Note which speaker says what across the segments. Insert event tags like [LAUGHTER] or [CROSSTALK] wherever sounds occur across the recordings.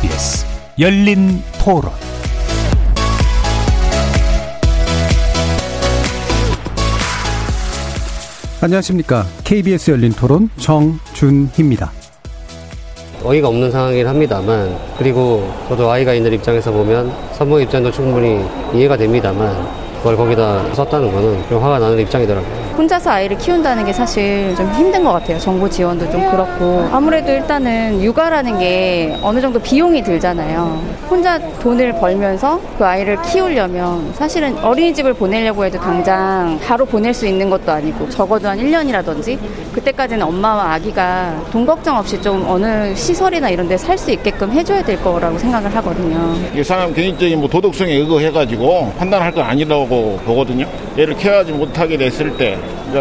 Speaker 1: KBS 열린 토론
Speaker 2: 안녕하십니까. KBS 열린 토론 정준희입니다.
Speaker 3: 어이가 없는 상황이긴 합니다만 그리고 저도 아이가 있는 입장에서 보면 산모 입장도 충분히 이해가 됩니다만 그걸 거기다 썼다는 거는 좀 화가 나는 입장이더라고요.
Speaker 4: 혼자서 아이를 키운다는 게 사실 좀 힘든 것 같아요. 정보 지원도 좀 그렇고. 아무래도 일단은 육아라는 게 어느 정도 비용이 들잖아요. 혼자 돈을 벌면서 그 아이를 키우려면 사실은 어린이집을 보내려고 해도 당장 바로 보낼 수 있는 것도 아니고 적어도 한 1년이라든지 그때까지는 엄마와 아기가 돈 걱정 없이 좀 어느 시설이나 이런 데 살 수 있게끔 해줘야 될 거라고 생각을 하거든요.
Speaker 5: 이 사람 개인적인 뭐 도덕성에 의거해가지고 판단할 건 아니라고 보거든요. 얘를 케어하지 못하게 됐을 때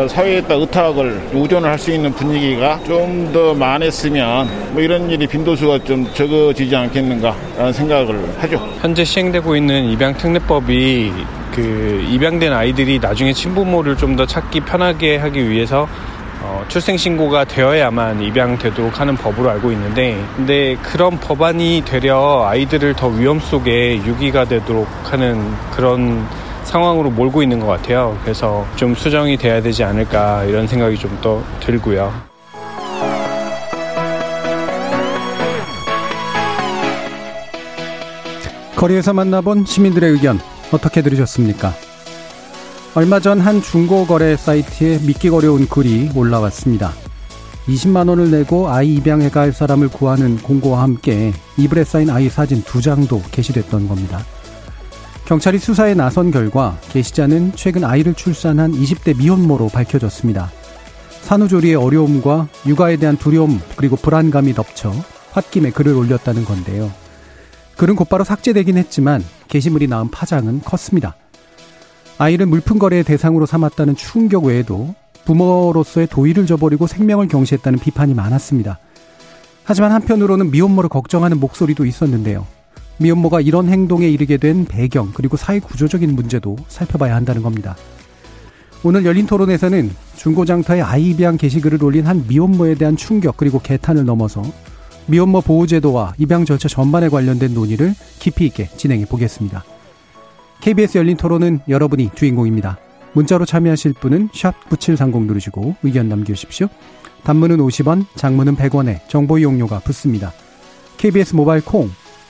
Speaker 5: 사회에다 의탁을 우전을 할 수 있는 분위기가 좀 더 많았으면 뭐 이런 일이 빈도수가 좀 적어지지 않겠는가라는 생각을 하죠.
Speaker 6: 현재 시행되고 있는 입양특례법이 그 입양된 아이들이 나중에 친부모를 좀 더 찾기 편하게 하기 위해서 어, 출생신고가 되어야만 입양되도록 하는 법으로 알고 있는데, 근데 그런 법안이 되려 아이들을 더 위험 속에 유기가 되도록 하는 그런 상황으로 몰고 있는 것 같아요. 그래서 좀 수정이 돼야 되지 않을까 이런 생각이 좀 더 들고요.
Speaker 2: 거리에서 만나본 시민들의 의견 어떻게 들으셨습니까? 얼마 전 한 중고거래 사이트에 믿기 어려운 글이 올라왔습니다. 20만 원을 내고 아이 입양해 갈 사람을 구하는 공고와 함께 이불에 쌓인 아이 사진 두 장도 게시됐던 겁니다. 경찰이 수사에 나선 결과 게시자는 최근 아이를 출산한 20대 미혼모로 밝혀졌습니다. 산후조리의 어려움과 육아에 대한 두려움 그리고 불안감이 덮쳐 홧김에 글을 올렸다는 건데요. 글은 곧바로 삭제되긴 했지만 게시물이 낳은 파장은 컸습니다. 아이를 물품 거래의 대상으로 삼았다는 충격 외에도 부모로서의 도의를 저버리고 생명을 경시했다는 비판이 많았습니다. 하지만 한편으로는 미혼모를 걱정하는 목소리도 있었는데요. 미혼모가 이런 행동에 이르게 된 배경 그리고 사회 구조적인 문제도 살펴봐야 한다는 겁니다. 오늘 열린 토론에서는 중고장터에 아이 입양 게시글을 올린 한 미혼모에 대한 충격 그리고 개탄을 넘어서 미혼모 보호제도와 입양 절차 전반에 관련된 논의를 깊이 있게 진행해 보겠습니다. KBS 열린 토론은 여러분이 주인공입니다. 문자로 참여하실 분은 9730 누르시고 의견 남겨주십시오. 단문은 50원, 장문은 100원에 정보 이용료가 붙습니다. KBS 모바일 콩,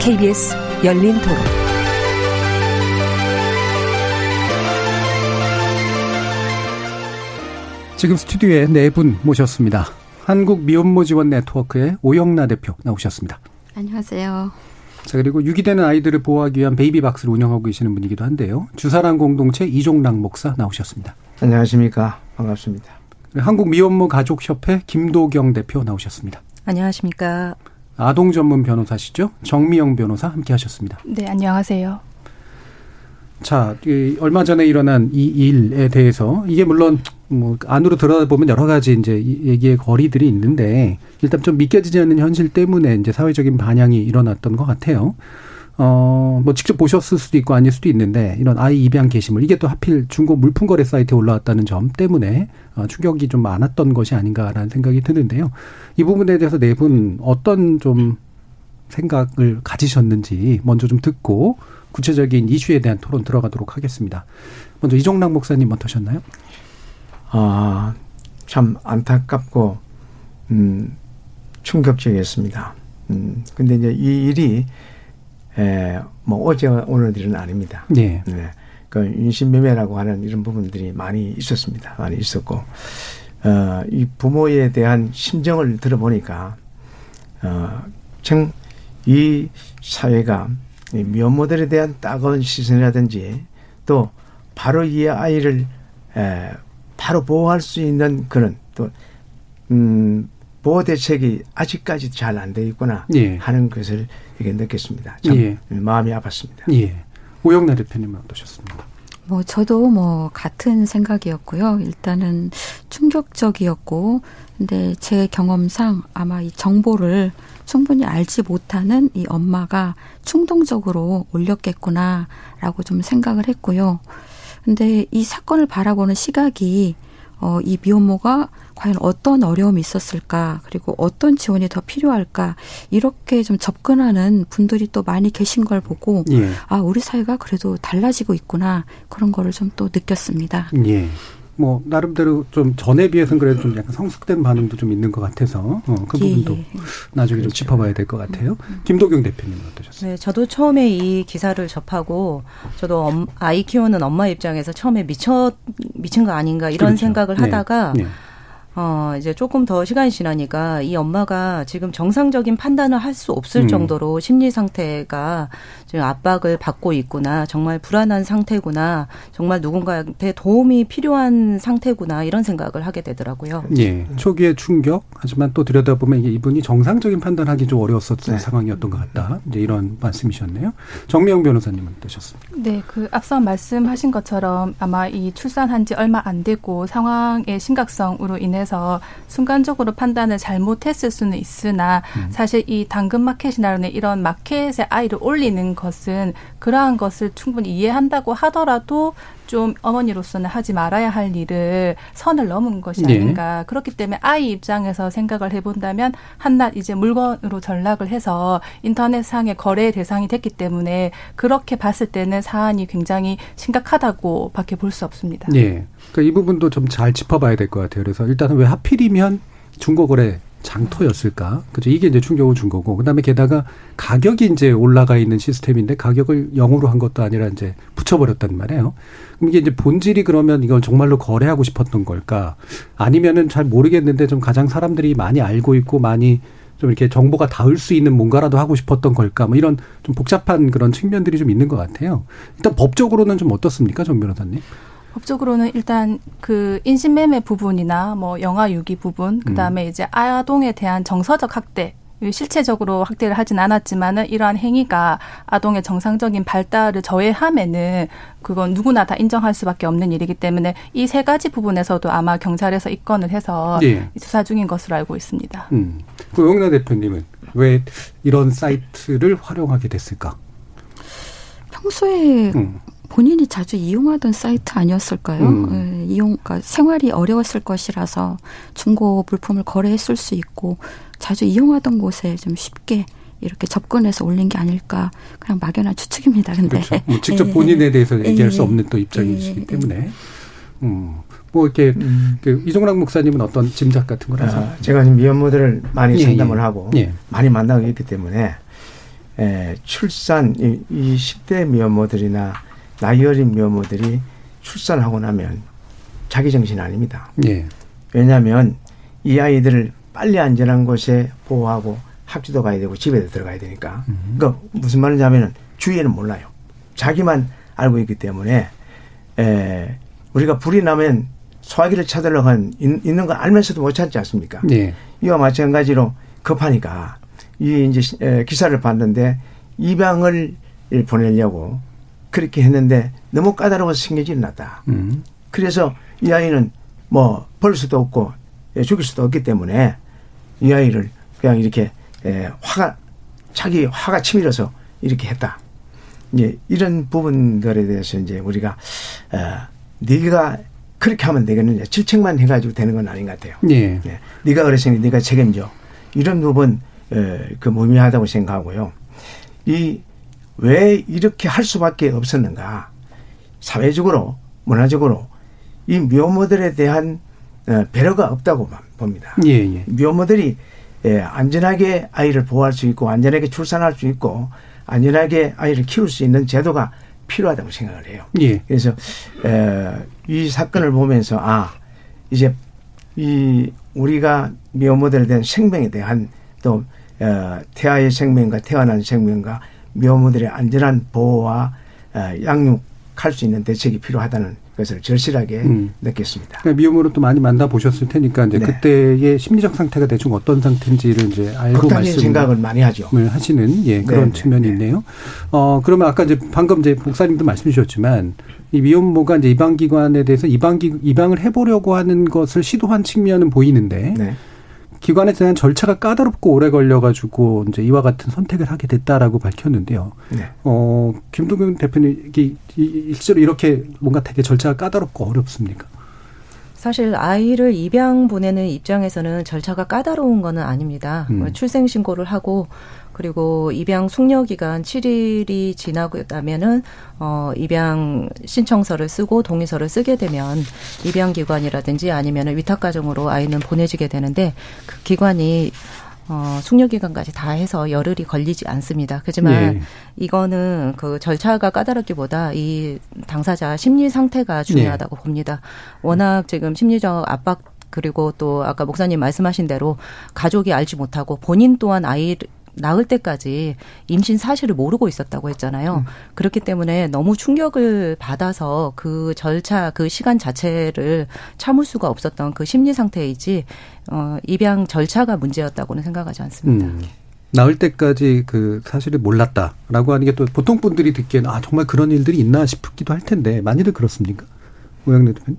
Speaker 7: KBS 열린 토론.
Speaker 2: 지금 스튜디오에 네 분 모셨습니다. 한국 미혼모 지원 네트워크의 오영나 대표 나오셨습니다.
Speaker 4: 안녕하세요.
Speaker 2: 자, 그리고 유기되는 아이들을 보호하기 위한 베이비박스를 운영하고 계시는 분이기도 한데요. 주사랑 공동체 이종락 목사 나오셨습니다.
Speaker 8: 안녕하십니까. 반갑습니다.
Speaker 2: 한국 미혼모 가족협회 김도경 대표 나오셨습니다.
Speaker 9: 안녕하십니까.
Speaker 2: 아동 전문 변호사시죠? 정미영 변호사 함께 하셨습니다.
Speaker 9: 네, 안녕하세요.
Speaker 2: 자, 얼마 전에 일어난 이 일에 대해서 이게 물론 뭐 안으로 들어보면 여러 가지 이제 얘기의 거리들이 있는데 일단 좀 믿겨지지 않는 현실 때문에 이제 사회적인 반향이 일어났던 것 같아요. 어, 뭐 직접 보셨을 수도 있고 아닐 수도 있는데 이런 아이 입양 게시물 이게 또 하필 중고 물품 거래 사이트에 올라왔다는 점 때문에 어, 충격이 좀 많았던 것이 아닌가라는 생각이 드는데요. 이 부분에 대해서 네 분 어떤 좀 생각을 가지셨는지 먼저 좀 듣고 구체적인 이슈에 대한 토론 들어가도록 하겠습니다. 먼저 이종락 목사님 어떠셨나요?
Speaker 8: 아, 참 안타깝고 음, 충격적이었습니다. 음, 근데 이제 이 일이 에, 뭐 어제 오늘 일은 아닙니다.
Speaker 2: 네.
Speaker 8: 네. 그 인신매매라고 하는 이런 부분들이 많이 있었습니다. 많이 있었고, 어, 이 부모에 대한 심정을 들어보니까, 어, 참, 이 사회가 이 미혼모들에 대한 따가운 시선이라든지 또 바로 이 아이를 에, 바로 보호할 수 있는 그런 또, 음, 보호 대책이 아직까지 잘 안 돼 있구나 예. 하는 것을 이게 느꼈습니다. 참 예. 마음이 아팠습니다.
Speaker 2: 예. 오영래 대표님은 어떠셨습니까?
Speaker 9: 뭐 저도 뭐 같은 생각이었고요. 일단은 충격적이었고, 근데 제 경험상 아마 이 정보를 충분히 알지 못하는 이 엄마가 충동적으로 올렸겠구나라고 좀 생각을 했고요. 근데 이 사건을 바라보는 시각이 어, 이 미혼모가 과연 어떤 어려움이 있었을까, 그리고 어떤 지원이 더 필요할까, 이렇게 좀 접근하는 분들이 또 많이 계신 걸 보고, 예. 아, 우리 사회가 그래도 달라지고 있구나, 그런 거를 좀 또 느꼈습니다.
Speaker 2: 예. 뭐 나름대로 좀 전에 비해서는 그래도 좀 약간 성숙된 반응도 좀 있는 것 같아서 어, 그 부분도 예. 나중에 그렇죠. 좀 짚어봐야 될 것 같아요. 김도경 대표님은 어떠셨어요?
Speaker 10: 네, 저도 처음에 이 기사를 접하고 저도 엄, 아이 키우는 엄마 입장에서 처음에 미쳐 미친 거 아닌가 이런 그렇죠. 생각을 네. 하다가. 네. 어, 이제 조금 더 시간이 지나니까 이 엄마가 지금 정상적인 판단을 할 수 없을 음. 정도로 심리 상태가 지금 압박을 받고 있구나. 정말 불안한 상태구나. 정말 누군가한테 도움이 필요한 상태구나. 이런 생각을 하게 되더라고요.
Speaker 2: 예. 초기에 충격. 하지만 또 들여다보면 이분이 정상적인 판단하기 좀 어려웠었던 네. 상황이었던 것 같다. 이제 이런 말씀이셨네요. 정명 변호사님은 어떠셨습니까?
Speaker 11: 네. 그 앞서 말씀하신 것처럼 아마 이 출산한 지 얼마 안 되고 상황의 심각성으로 인해서 순간적으로 판단을 잘못했을 수는 있으나 음. 사실 이 당근마켓이나 이런 마켓에 아이를 올리는 것은 그러한 것을 충분히 이해한다고 하더라도 좀 어머니로서는 하지 말아야 할 일을 선을 넘은 것이 네. 아닌가. 네. 그렇기 때문에 아이 입장에서 생각을 해본다면 한낱 이제 물건으로 전락을 해서 인터넷상의 거래 대상이 됐기 때문에 그렇게 봤을 때는 사안이 굉장히 심각하다고 밖에 볼 수 없습니다.
Speaker 2: 네. 그러니까 이 부분도 좀 잘 짚어봐야 될 것 같아요. 그래서 일단은 왜 하필이면 중고거래 장터였을까? 그죠? 이게 이제 충격을 준 거고. 그 다음에 게다가 가격이 이제 올라가 있는 시스템인데 가격을 영으로 한 것도 아니라 이제 붙여버렸단 말이에요. 그럼 이게 이제 본질이 그러면 이건 정말로 거래하고 싶었던 걸까? 아니면은 잘 모르겠는데 좀 가장 사람들이 많이 알고 있고 많이 좀 이렇게 정보가 닿을 수 있는 뭔가라도 하고 싶었던 걸까? 뭐 이런 좀 복잡한 그런 측면들이 좀 있는 것 같아요. 일단 법적으로는 좀 어떻습니까? 정 변호사님?
Speaker 11: 법적으로는 일단 그 인신매매 부분이나 뭐 영아 유기 부분, 그 다음에 음. 이제 아동에 대한 정서적 학대 실체적으로 학대를 하진 않았지만은 이러한 행위가 아동의 정상적인 발달을 저해함에는 그건 누구나 다 인정할 수밖에 없는 일이기 때문에 이 세 가지 부분에서도 아마 경찰에서 입건을 해서 네. 수사 중인 것으로 알고 있습니다.
Speaker 2: 음. 그 영나 대표님은 왜 이런 사이트를 활용하게 됐을까?
Speaker 9: 평소에 음. 본인이 자주 이용하던 사이트 아니었을까요? 음. 네, 이용, 그러니까 생활이 어려웠을 것이라서 중고 물품을 거래했을 수 있고 자주 이용하던 곳에 좀 쉽게 이렇게 접근해서 올린 게 아닐까 그냥 막연한 추측입니다. 근데
Speaker 2: 그렇죠. 뭐 [LAUGHS] 직접 예. 본인에 대해서 얘기할 수 예. 없는 또 입장이시기 예. 때문에 음. 뭐 이렇게 음. 그 이종락 목사님은 어떤 짐작 같은 걸 하세요? 아,
Speaker 8: 제가 지금 미혼모들을 많이 예, 상담을 예. 하고 많이 만나고 있기 때문에 에, 출산 이, 이 10대 미혼모들이나 나이 어린 미혼모들이 출산하고 나면 자기 정신 아닙니다. 예. 왜냐하면 이 아이들을 빨리 안전한 곳에 보호하고 학교도 가야 되고 집에도 들어가야 되니까. 음. 그러니까 무슨 말인지 하면은 주위에는 몰라요. 자기만 알고 있기 때문에 에, 우리가 불이 나면 소화기를 찾으려고 한 있는 거 알면서도 못 찾지 않습니까? 네. 이와 마찬가지로 급하니까 이 이제 에, 기사를 봤는데 입양을 보내려고 그렇게 했는데 너무 까다로워서 생겨이 났다. 음. 그래서 이 아이는 뭐 벌 수도 없고 예, 죽일 수도 없기 때문에 이 아이를 그냥 이렇게 예, 화가 자기 화가 치밀어서 이렇게 했다. 이제 이런 부분들에 대해서 이제 우리가 어, 네가 그렇게 하면 되겠느냐 질책만 해가지고 되는 건 아닌 것 같아요. 예. 네. 네가 그랬으니 네가 책임져. 이런 부분 어, 그 무미하다고 생각하고요. 이 왜 이렇게 할 수밖에 없었는가? 사회적으로, 문화적으로 이 미혼모들에 대한 어, 배려가 없다고 봅니다. 예, 예. 미혼모들이 예, 안전하게 아이를 보호할 수 있고 안전하게 출산할 수 있고 안전하게 아이를 키울 수 있는 제도가 필요하다고 생각을 해요. 예. 그래서 에, 이 사건을 보면서 아 이제 이 우리가 미혼모들에 대한 생명에 대한 또 어, 태아의 생명과 태어난 생명과 미혼모들의 안전한 보호와 어, 양육할 수 있는 대책이 필요하다는 그것을 절실하게 음. 느꼈습니다.
Speaker 2: 그러니까 미혼모로 또 많이 만나 보셨을 테니까 이제 네. 그때의 심리적 상태가 대충 어떤 상태인지를 이제 알고 말씀
Speaker 8: 생각을 많이 하죠.
Speaker 2: 하시는 예 그런 네, 측면이 네. 있네요. 어 그러면 아까 이제 방금 이제 목사님도 말씀 주셨지만 이 미혼모가 이제 입양 기관에 대해서 입양 기 입양을 해보려고 하는 것을 시도한 측면은 보이는데. 네. 기관에 대한 절차가 까다롭고 오래 걸려가지고 이제 이와 같은 선택을 하게 됐다라고 밝혔는데요. 네. 어, 김동균 대표님, 이, 실제로 이렇게 뭔가 되게 절차가 까다롭고 어렵습니까?
Speaker 10: 사실 아이를 입양 보내는 입장에서는 절차가 까다로운 거는 아닙니다. 음. 출생 신고를 하고 그리고 입양 숙려 기간 7일이 지나고 나면은 어 입양 신청서를 쓰고 동의서를 쓰게 되면 입양 기관이라든지 아니면은 위탁 가정으로 아이는 보내지게 되는데 그 기관이 어, 숙려 기간까지 다 해서 열흘이 걸리지 않습니다. 그지만 네. 이거는 그 절차가 까다롭기보다 이 당사자 심리 상태가 중요하다고 네. 봅니다. 워낙 지금 심리적 압박 그리고 또 아까 목사님 말씀하신 대로 가족이 알지 못하고 본인 또한 아이를 낳을 때까지 임신 사실을 모르고 있었다고 했잖아요. 음. 그렇기 때문에 너무 충격을 받아서 그 절차, 그 시간 자체를 참을 수가 없었던 그 심리 상태이지, 어, 입양 절차가 문제였다고는 생각하지 않습니다. 음.
Speaker 2: 나을 때까지 그 사실을 몰랐다라고 하는 게 또 보통 분들이 듣기에는 아 정말 그런 일들이 있나 싶기도 할 텐데 많이들 그렇습니까? 오영래 대표님.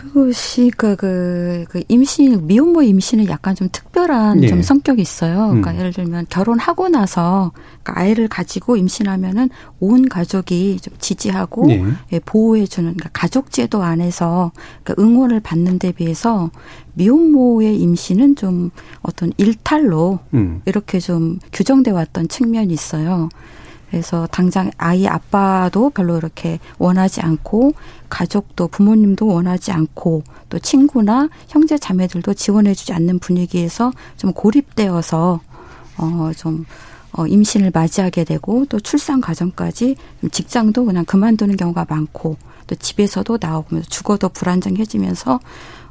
Speaker 9: 그것이 그, 그, 그 임신, 미혼모 임신은 약간 좀 특별한 네. 좀 성격이 있어요. 그러니까 음. 예를 들면 결혼하고 나서 그러니까 아이를 가지고 임신하면은 온 가족이 좀 지지하고 네. 예, 보호해 주는 그러니까 가족 제도 안에서 그러니까 응원을 받는 데 비해서 미혼모의 임신은 좀 어떤 일탈로 음. 이렇게 좀 규정돼 왔던 측면이 있어요. 그래서 당장 아이 아빠도 별로 이렇게 원하지 않고 가족도 부모님도 원하지 않고 또 친구나 형제 자매들도 지원해주지 않는 분위기에서 좀 고립되어서 어좀 어, 임신을 맞이하게 되고 또 출산 과정까지 직장도 그냥 그만두는 경우가 많고 또 집에서도 나오면서 죽어도 불안정해지면서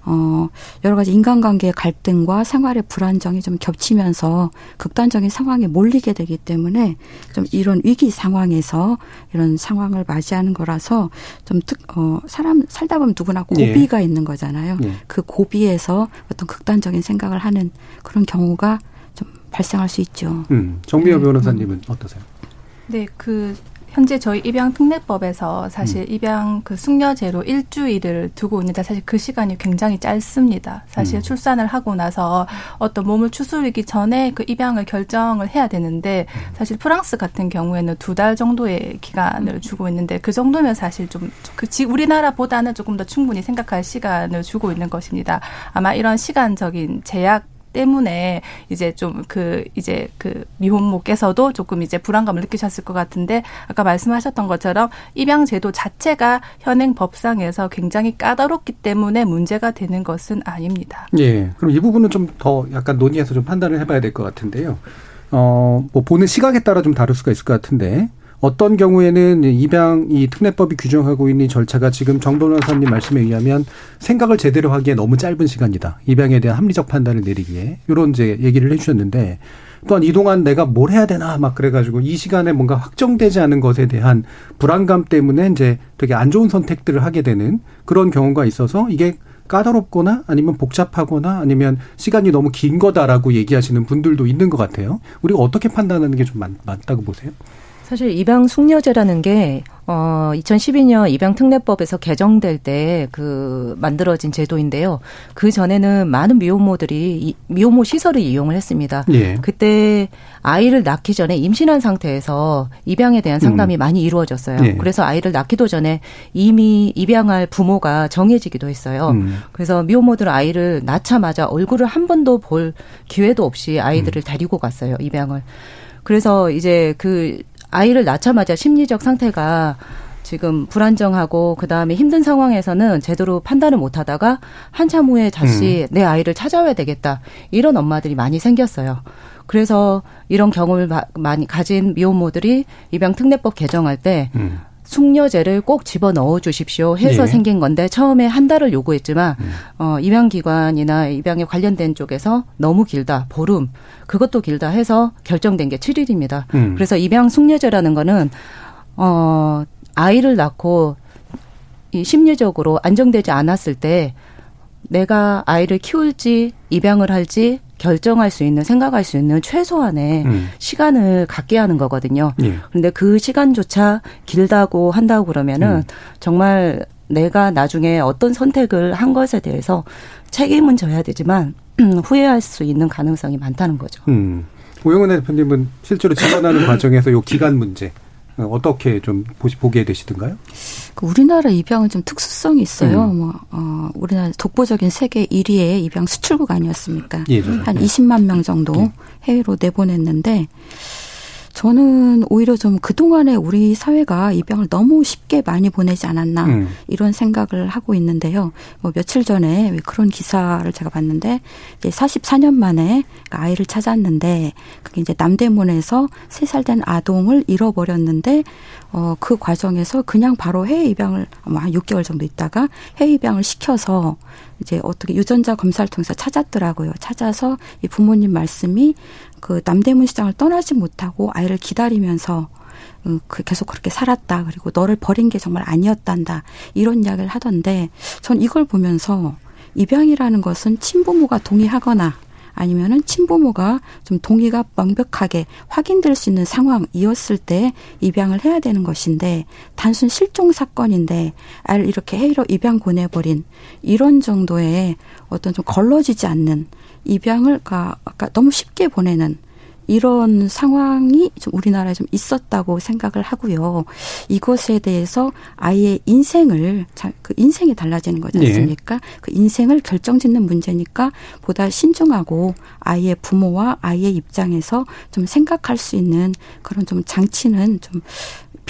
Speaker 9: 어, 여러 가지 인간관계의 갈등과 생활의 불안정이 좀 겹치면서 극단적인 상황에 몰리게 되기 때문에 좀 이런 위기 상황에서 이런 상황을 맞이하는 거라서 좀 특, 어, 사람 살다 보면 누구나 예. 고비가 예. 있는 거잖아요. 예. 그 고비에서 어떤 극단적인 생각을 하는 그런 경우가 좀 발생할 수 있죠.
Speaker 2: 음, 정미여 네. 변호사님은 어떠세요?
Speaker 11: 네, 그 현재 저희 입양 특례법에서 사실 음. 입양 그 숙려제로 일주일을 두고 있는데 사실 그 시간이 굉장히 짧습니다. 사실 음. 출산을 하고 나서 어떤 몸을 추스리기 전에 그 입양을 결정을 해야 되는데 사실 프랑스 같은 경우에는 두 달 정도의 기간을 음. 주고 있는데 그 정도면 사실 좀그 우리나라보다는 조금 더 충분히 생각할 시간을 주고 있는 것입니다. 아마 이런 시간적인 제약 때문에 이제 좀 그 이제 그 미혼모께서도 조금 이제 불안감을 느끼셨을 것 같은데 아까 말씀하셨던 것처럼 입양 제도 자체가 현행 법상에서 굉장히 까다롭기 때문에 문제가 되는 것은 아닙니다.
Speaker 2: 예. 그럼 이 부분은 좀 더 약간 논의해서 좀 판단을 해봐야 될 것 같은데요. 어, 뭐 보는 시각에 따라 좀 다를 수가 있을 것 같은데 어떤 경우에는 입양 이 특례법이 규정하고 있는 절차가 지금 정 변호사님 말씀에 의하면 생각을 제대로 하기에 너무 짧은 시간이다. 입양에 대한 합리적 판단을 내리기에 이런 이제 얘기를 해주셨는데 또한 이동안 내가 뭘 해야 되나 막 그래가지고 이 시간에 뭔가 확정되지 않은 것에 대한 불안감 때문에 이제 되게 안 좋은 선택들을 하게 되는 그런 경우가 있어서 이게 까다롭거나 아니면 복잡하거나 아니면 시간이 너무 긴 거다라고 얘기하시는 분들도 있는 것 같아요. 우리가 어떻게 판단하는 게 좀 맞다고 보세요?
Speaker 10: 사실 입양 숙려제라는 게 어, 2012년 입양특례법에서 개정될 때 그 만들어진 제도인데요. 그 전에는 많은 미혼모들이 이, 미혼모 시설을 이용을 했습니다. 예. 그때 아이를 낳기 전에 임신한 상태에서 입양에 대한 상담이 음. 많이 이루어졌어요. 예. 그래서 아이를 낳기도 전에 이미 입양할 부모가 정해지기도 했어요. 음. 그래서 미혼모들 아이를 낳자마자 얼굴을 한 번도 볼 기회도 없이 아이들을 음. 데리고 갔어요. 입양을. 그래서 이제 그 아이를 낳자마자 심리적 상태가 지금 불안정하고 그 다음에 힘든 상황에서는 제대로 판단을 못 하다가 한참 후에 다시 음. 내 아이를 찾아와야 되겠다 이런 엄마들이 많이 생겼어요. 그래서 이런 경험을 많이 가진 미혼모들이 입양 특례법 개정할 때 음. 숙녀제를 꼭 집어 넣어 주십시오 해서 예. 생긴 건데 처음에 한 달을 요구했지만 음. 어 입양기관이나 입양에 관련된 쪽에서 너무 길다 보름 그것도 길다 해서 결정된 게 7일입니다. 음. 그래서 입양 숙녀제라는 거는 어 아이를 낳고 이 심리적으로 안정되지 않았을 때 내가 아이를 키울지 입양을 할지 결정할 수 있는 생각할 수 있는 최소한의 음. 시간을 갖게 하는 거거든요. 예. 그런데 그 시간조차 길다고 한다고 그러면은 음. 정말 내가 나중에 어떤 선택을 한 것에 대해서 책임은 져야 되지만 [CLEARS THROAT] 후회할 수 있는 가능성이 많다는 거죠. 음.
Speaker 2: 오영훈 대표님은 실제로 지원하는 [CLEARS THROAT] 과정에서 요 기간 문제 어떻게 좀 보시 보게 되시던가요?
Speaker 9: 그 우리나라 입양은 좀 특수성이 있어요. 음. 뭐 어, 우리나라 독보적인 세계 1위의 입양 수출국 아니었습니까? 예, 한 20만 명 정도 예. 해외로 내보냈는데 저는 오히려 좀 그동안에 우리 사회가 입양을 너무 쉽게 많이 보내지 않았나 음. 이런 생각을 하고 있는데요. 뭐 며칠 전에 그런 기사를 제가 봤는데 이제 44년 만에 아이를 찾았는데 그게 이제 남대문에서 3살 된 아동을 잃어버렸는데 어, 그 과정에서 그냥 바로 해외 입양을 아마 한 6개월 정도 있다가 해외 입양을 시켜서 이제 어떻게 유전자 검사를 통해서 찾았더라고요. 찾아서 이 부모님 말씀이 그 남대문 시장을 떠나지 못하고 아이를 기다리면서 음, 그 계속 그렇게 살았다. 그리고 너를 버린 게 정말 아니었단다. 이런 이야기를 하던데 전 이걸 보면서 입양이라는 것은 친부모가 동의하거나 아니면은 친부모가 좀 동의가 명백하게 확인될 수 있는 상황이었을 때 입양을 해야 되는 것인데 단순 실종 사건인데 아이를 이렇게 해외로 입양 보내버린 이런 정도의 어떤 좀 걸러지지 않는 입양을 아까 너무 쉽게 보내는 이런 상황이 좀 우리나라에 좀 있었다고 생각을 하고요. 이것에 대해서 아이의 인생을 그 인생이 달라지는 거지 네. 않습니까? 네. 그 인생을 결정짓는 문제니까 보다 신중하고 아이의 부모와 아이의 입장에서 좀 생각할 수 있는 그런 좀 장치는 좀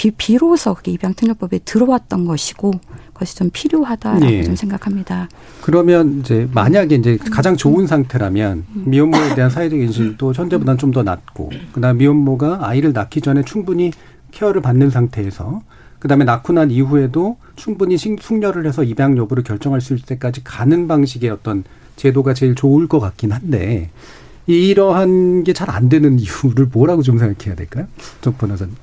Speaker 9: 비, 비로소 입양특례법에 들어왔던 것이고 그것이 좀 필요하다라고 예. 좀 생각합니다.
Speaker 2: 그러면 이제 만약에 이제 가장 좋은 상태라면 미혼모에 대한 사회적 인식도 현재보다는 좀 더 낮고 그다음 미혼모가 아이를 낳기 전에 충분히 케어를 받는 상태에서 그다음에 낳고 난 이후에도 충분히 숙려를 해서 입양 여부를 결정할 수 있을 때까지 가는 방식의 어떤 제도가 제일 좋을 것 같긴 한데 이러한 게 잘 안 되는 [LAUGHS] 이유를 뭐라고 좀 생각해야 될까요? 정 변호사님.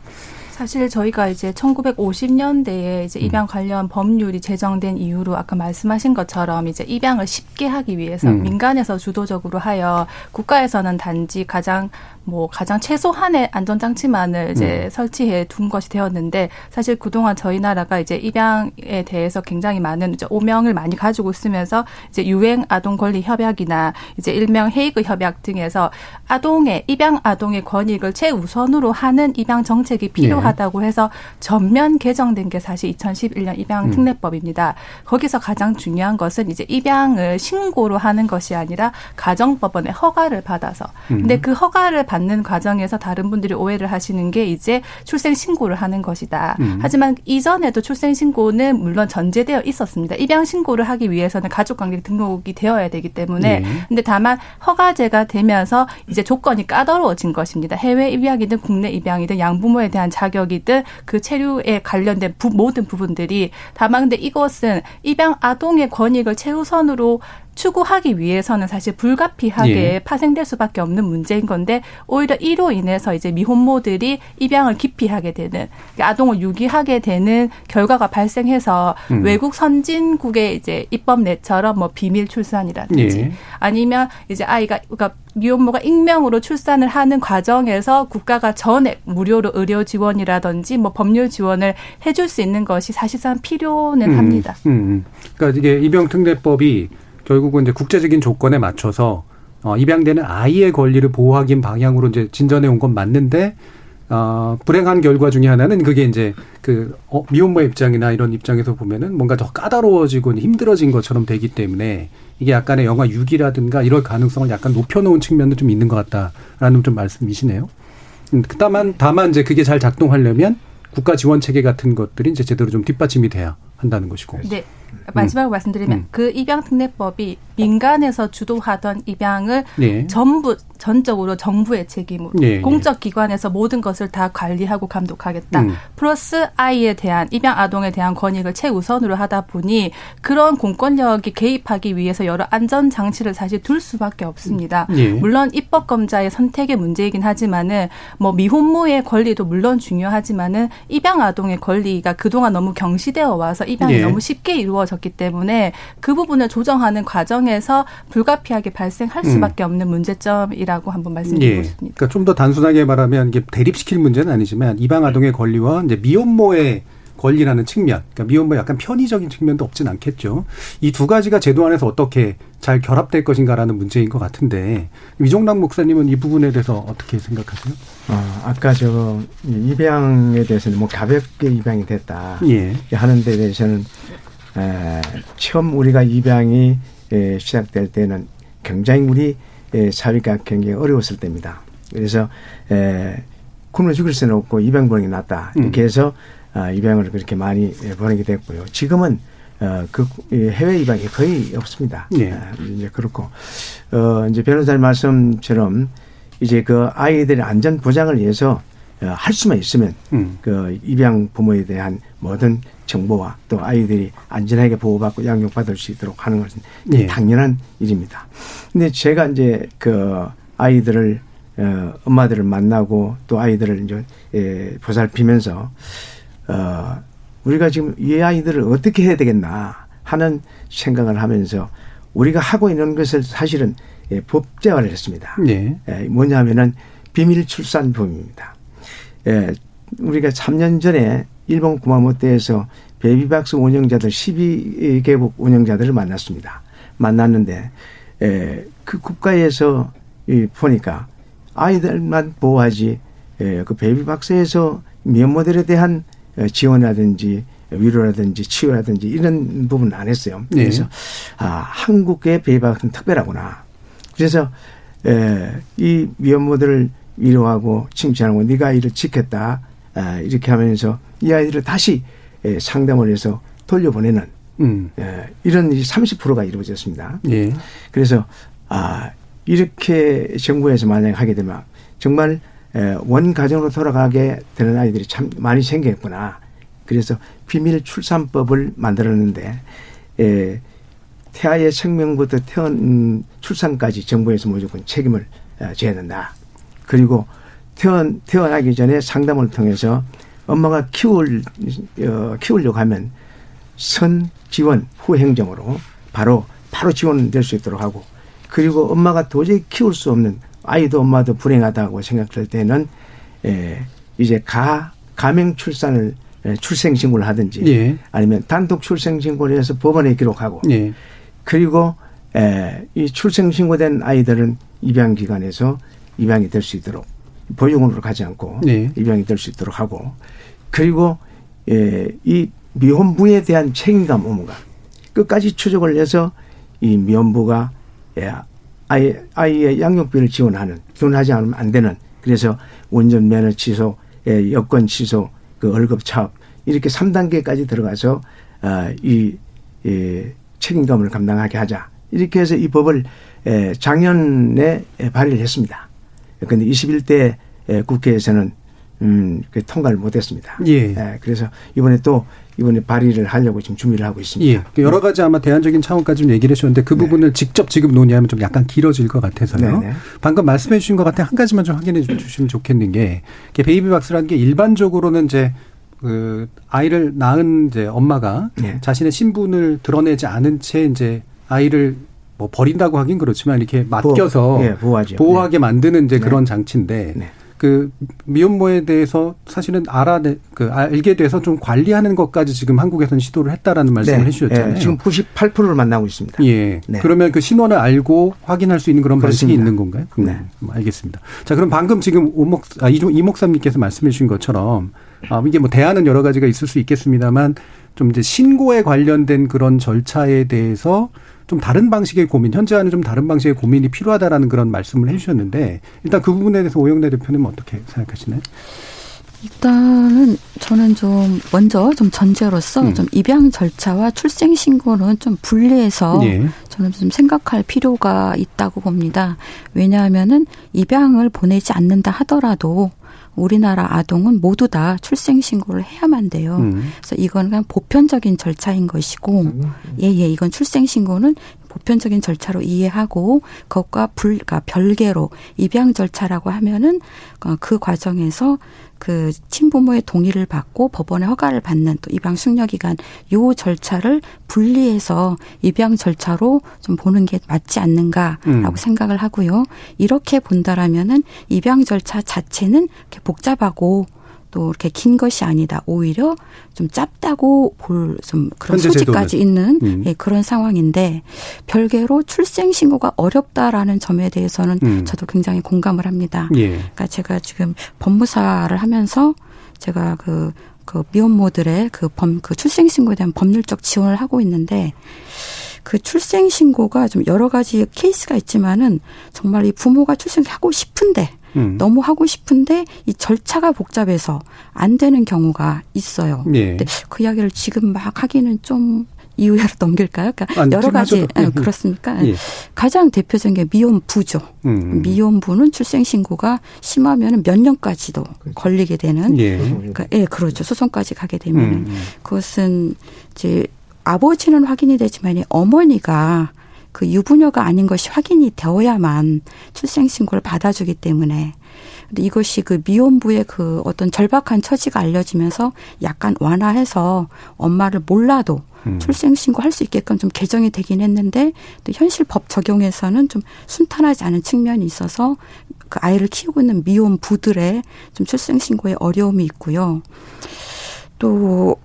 Speaker 11: 사실 저희가 이제 1950년대에 이제 입양 음. 관련 법률이 제정된 이후로 아까 말씀하신 것처럼 이제 입양을 쉽게 하기 위해서 음. 민간에서 주도적으로 하여 국가에서는 단지 가장 뭐 가장 최소한의 안전장치만을 이제 음. 설치해 둔 것이 되었는데 사실 그동안 저희 나라가 이제 입양에 대해서 굉장히 많은 오명을 많이 가지고 있으면서 이제 유행 아동 권리 협약이나 이제 일명 헤이그 협약 등에서 아동의 입양 아동의 권익을 최우선으로 하는 입양 정책이 필요하다고 해서 전면 개정된 게 사실 2011년 입양 음. 특례법입니다. 거기서 가장 중요한 것은 이제 입양을 신고로 하는 것이 아니라 가정법원의 허가를 받아서 근데 음. 그 허가를 받 받는 과정에서 다른 분들이 오해를 하시는 게 이제 출생 신고를 하는 것이다. 음. 하지만 이전에도 출생 신고는 물론 전제되어 있었습니다. 입양 신고를 하기 위해서는 가족 관계 등록이 되어야 되기 때문에 네. 근데 다만 허가제가 되면서 이제 조건이 까다로워진 것입니다. 해외 입양이든 국내 입양이든 양부모에 대한 자격이든 그 체류에 관련된 부, 모든 부분들이 다만 근데 이것은 입양 아동의 권익을 최우선으로 추구하기 위해서는 사실 불가피하게 예. 파생될 수밖에 없는 문제인 건데 오히려 이로 인해서 이제 미혼모들이 입양을 기피하게 되는 아동을 유기하게 되는 결과가 발생해서 음. 외국 선진국의 이제 입법 내처럼 뭐 비밀 출산이라든지 예. 아니면 이제 아이가 그러니까 미혼모가 익명으로 출산을 하는 과정에서 국가가 전액 무료로 의료 지원이라든지 뭐 법률 지원을 해줄 수 있는 것이 사실상 필요는 음. 합니다.
Speaker 2: 음. 그러니까 이게 입양특례법이 결국은 이제 국제적인 조건에 맞춰서 어, 입양되는 아이의 권리를 보호하기 방향으로 이제 진전해 온 건 맞는데 어, 불행한 결과 중에 하나는 그게 이제 그 어, 미혼모 입장이나 이런 입장에서 보면은 뭔가 더 까다로워지고 힘들어진 것처럼 되기 때문에 이게 약간의 영화 6이라든가 이럴 가능성을 약간 높여놓은 측면도 좀 있는 것 같다라는 좀 말씀이시네요. 음, 다만 다만 이제 그게 잘 작동하려면 국가 지원 체계 같은 것들이 이제 제대로 좀 뒷받침이 돼야 한다는 것이고. 네.
Speaker 11: 마지막으로 음. 말씀드리면 음. 그 입양 특례법이 민간에서 주도하던 입양을 네. 전부 전적으로 정부의 책임으로 네. 공적 기관에서 모든 것을 다 관리하고 감독하겠다. 음. 플러스 아이에 대한 입양 아동에 대한 권익을 최우선으로 하다 보니 그런 공권력이 개입하기 위해서 여러 안전 장치를 사실 둘 수밖에 없습니다. 네. 물론 입법 검자의 선택의 문제이긴 하지만은 뭐 미혼모의 권리도 물론 중요하지만은 입양 아동의 권리가 그동안 너무 경시되어 와서 입양이 네. 너무 쉽게 이루어 졌기 때문에 그 부분을 조정하는 과정 과정에서 불가피하게 발생할 음. 수밖에 음. 없는 문제점이라고 한번 말씀드리고 예. 싶습니다.
Speaker 2: 그러니까 좀 더 단순하게 말하면 이게 대립시킬 문제는 아니지만 이방 아동의 권리와 이제 미혼모의 권리라는 측면, 그러니까 미혼모 약간 편의적인 측면도 없진 않겠죠. 이 두 가지가 제도 안에서 어떻게 잘 결합될 것인가라는 문제인 것 같은데 위종락 목사님은 이 부분에 대해서 어떻게 생각하세요?
Speaker 8: 어, 아까 저 입양에 대해서는 뭐 가볍게 입양이 됐다 예. 하는 데 대해서는 에, 처음 우리가 입양이 에, 시작될 때는 굉장히 우리 에, 사회가 굉장히 어려웠을 때입니다. 그래서 에, 굶어 죽을 수는 없고 입양 보내기 낫다 이렇게 음. 해서 아, 입양을 그렇게 많이 보내게 됐고요. 지금은 어, 그 해외 입양이 거의 없습니다. 네. 아, 이제 그렇고 어, 이제 변호사님 말씀처럼 이제 그 아이들의 안전 보장을 위해서 어, 할 수만 있으면 음. 그 입양 부모에 대한 모든 정보와 또 아이들이 안전하게 보호받고 양육받을 수 있도록 하는 것은 네. 당연한 일입니다. 근데 제가 이제 그 아이들을 어, 엄마들을 만나고 또 아이들을 이제 예, 보살피면서 어, 우리가 지금 이 아이들을 어떻게 해야 되겠나 하는 생각을 하면서 우리가 하고 있는 것을 사실은 예, 법제화를 했습니다. 네. 예, 뭐냐면은 비밀 출산법입니다. 예, 우리가 3년 전에 일본 구마모토에서 베이비박스 운영자들 12개국 운영자들을 만났습니다. 만났는데 에, 그 국가에서 이 보니까 아이들만 보호하지 에, 그 베이비박스에서 미혼모델에 대한 지원이라든지 위로라든지 치유라든지 이런 부분은 안 했어요. 네. 그래서 네. 아 한국의 베이비박스는 특별하구나. 그래서 에, 이 미혼모델을 위로하고 칭찬하고 네가 이를 지켰다. 아, 이렇게 하면서 이 아이들을 다시 예, 상담을 해서 돌려보내는 음. 예, 이런 30%가 이루어졌습니다. 예. 그래서 아 이렇게 정부에서 만약에 하게 되면 정말 예, 원 가정으로 돌아가게 되는 아이들이 참 많이 생겼구나. 그래서 비밀 출산법을 만들었는데 에, 태아의 생명부터 태어난 출산까지 정부에서 무조건 책임을 어, 져야 된다. 그리고 태어난, 태어나기 전에 상담을 통해서 엄마가 키울, 어, 키우려고 하면 선 지원 후 행정으로 바로, 바로 지원될 수 있도록 하고 그리고 엄마가 도저히 키울 수 없는 아이도 엄마도 불행하다고 생각될 때는 에, 이제 가, 가명 출산을 출생 신고를 하든지 예. 아니면 단독 출생 신고를 해서 법원에 기록하고 예. 그리고 에, 이 출생 신고된 아이들은 입양 기관에서 입양이 될 수 있도록 보육원으로 가지 않고 네. 입양이 될 수 있도록 하고 그리고 예, 이 미혼부에 대한 책임감 의무가 끝까지 추적을 해서 이 미혼부가 예, 아이, 아이의 양육비를 지원하는 지원하지 않으면 안 되는 그래서 운전 면허 취소, 예, 여권 취소, 그 월급 차업 이렇게 3단계까지 들어가서 아, 이, 이 책임감을 감당하게 하자 이렇게 해서 이 법을 에, 작년에 발의를 했습니다. 그런데 21대 국회에서는 음, 그 통과를 못했습니다. 예. 예. 그래서 이번에 또 이번에 발의를 하려고 지금 준비를 하고 있습니다.
Speaker 2: 예. 그 여러 가지 아마 대안적인 차원까지 좀 얘기를 해주셨는데 그 네. 부분을 직접 지금 논의하면 좀 약간 길어질 것 같아서요. 네네. 방금 말씀해 주신 것 같아 한 가지만 좀 확인해 주시면 좋겠는 게 베이비 박스라는 게 일반적으로는 이제 그 아이를 낳은 이제 엄마가 네. 자신의 신분을 드러내지 않은 채 이제 아이를 뭐 버린다고 하긴 그렇지만 이렇게 맡겨서 네, 보호하게 네. 만드는 이제 네. 그런 장치인데 네. 그 미혼모에 대해서 사실은 알아내 그 알게 돼서 좀 관리하는 것까지 지금 한국에서는 시도를 했다라는 말씀을 네. 해주셨잖아요. 네.
Speaker 8: 지금 98%를 만나고 있습니다.
Speaker 2: 예. 네. 그러면 그 신원을 알고 확인할 수 있는 그런 방식이 있는 건가요? 네. 음, 알겠습니다. 자, 그럼 방금 지금 오목 아, 이종 이목사님께서 말씀해 주신 것처럼 아, 이게 뭐 대안은 여러 가지가 있을 수 있겠습니다만 좀 이제 신고에 관련된 그런 절차에 대해서 좀 다른 방식의 고민, 현재와는 좀 다른 방식의 고민이 필요하다라는 그런 말씀을 해주셨는데 일단 그 부분에 대해서 오영래 대표님은 어떻게 생각하시나요?
Speaker 9: 일단은 저는 좀 먼저 좀 전제로서 음. 좀 입양 절차와 출생 신고는 좀 분리해서 예. 저는 좀 생각할 필요가 있다고 봅니다. 왜냐하면은 입양을 보내지 않는다 하더라도 우리나라 아동은 모두 다 출생 신고를 해야만 돼요. 음. 그래서 이건 그냥 보편적인 절차인 것이고, 음. 예, 예, 이건 출생 신고는 보편적인 절차로 이해하고 그것과 불, 그러니까 별개로 입양 절차라고 하면은 어, 그 과정에서 그 친부모의 동의를 받고 법원의 허가를 받는 또 입양 숙려 기간 요 절차를 분리해서 입양 절차로 좀 보는 게 맞지 않는가라고 음. 생각을 하고요. 이렇게 본다라면은 입양 절차 자체는 복잡하고 또 이렇게 긴 것이 아니다. 오히려 좀 짧다고 볼 좀 그런 소지까지 있는 음. 예, 그런 상황인데 별개로 출생 신고가 어렵다라는 점에 대해서는 음. 저도 굉장히 공감을 합니다. 예. 그러니까 제가 지금 법무사를 하면서 제가 그, 그 미혼모들의 그 범, 그 출생신고에 대한 법률적 지원을 하고 있는데 그 출생신고가 좀 여러 가지 케이스가 있지만은 정말 이 부모가 출생하고 싶은데 음. 너무 하고 싶은데 이 절차가 복잡해서 안 되는 경우가 있어요. 예. 근데 그 이야기를 지금 막 하기는 좀 이후로 [LAUGHS] 넘길까요? 그러니까 아니, 여러 가지 예, 그렇습니까? 예. 가장 대표적인 게 미혼부죠. 음. 미혼부는 출생 신고가 심하면 몇 년까지도 그렇죠. 걸리게 되는. 예. 그러니까 예, 그렇죠. 소송까지 가게 되면 음, 음. 그것은 이제 아버지는 확인이 되지만 어머니가 그 유부녀가 아닌 것이 확인이 되어야만 출생신고를 받아주기 때문에 근데 이것이 그 미혼부의 그 어떤 절박한 처지가 알려지면서 약간 완화해서 엄마를 몰라도 음. 출생신고 할 수 있게끔 좀 개정이 되긴 했는데 또 현실 법 적용에서는 좀 순탄하지 않은 측면이 있어서 그 아이를 키우고 있는 미혼부들의 좀 출생신고에 어려움이 있고요. 또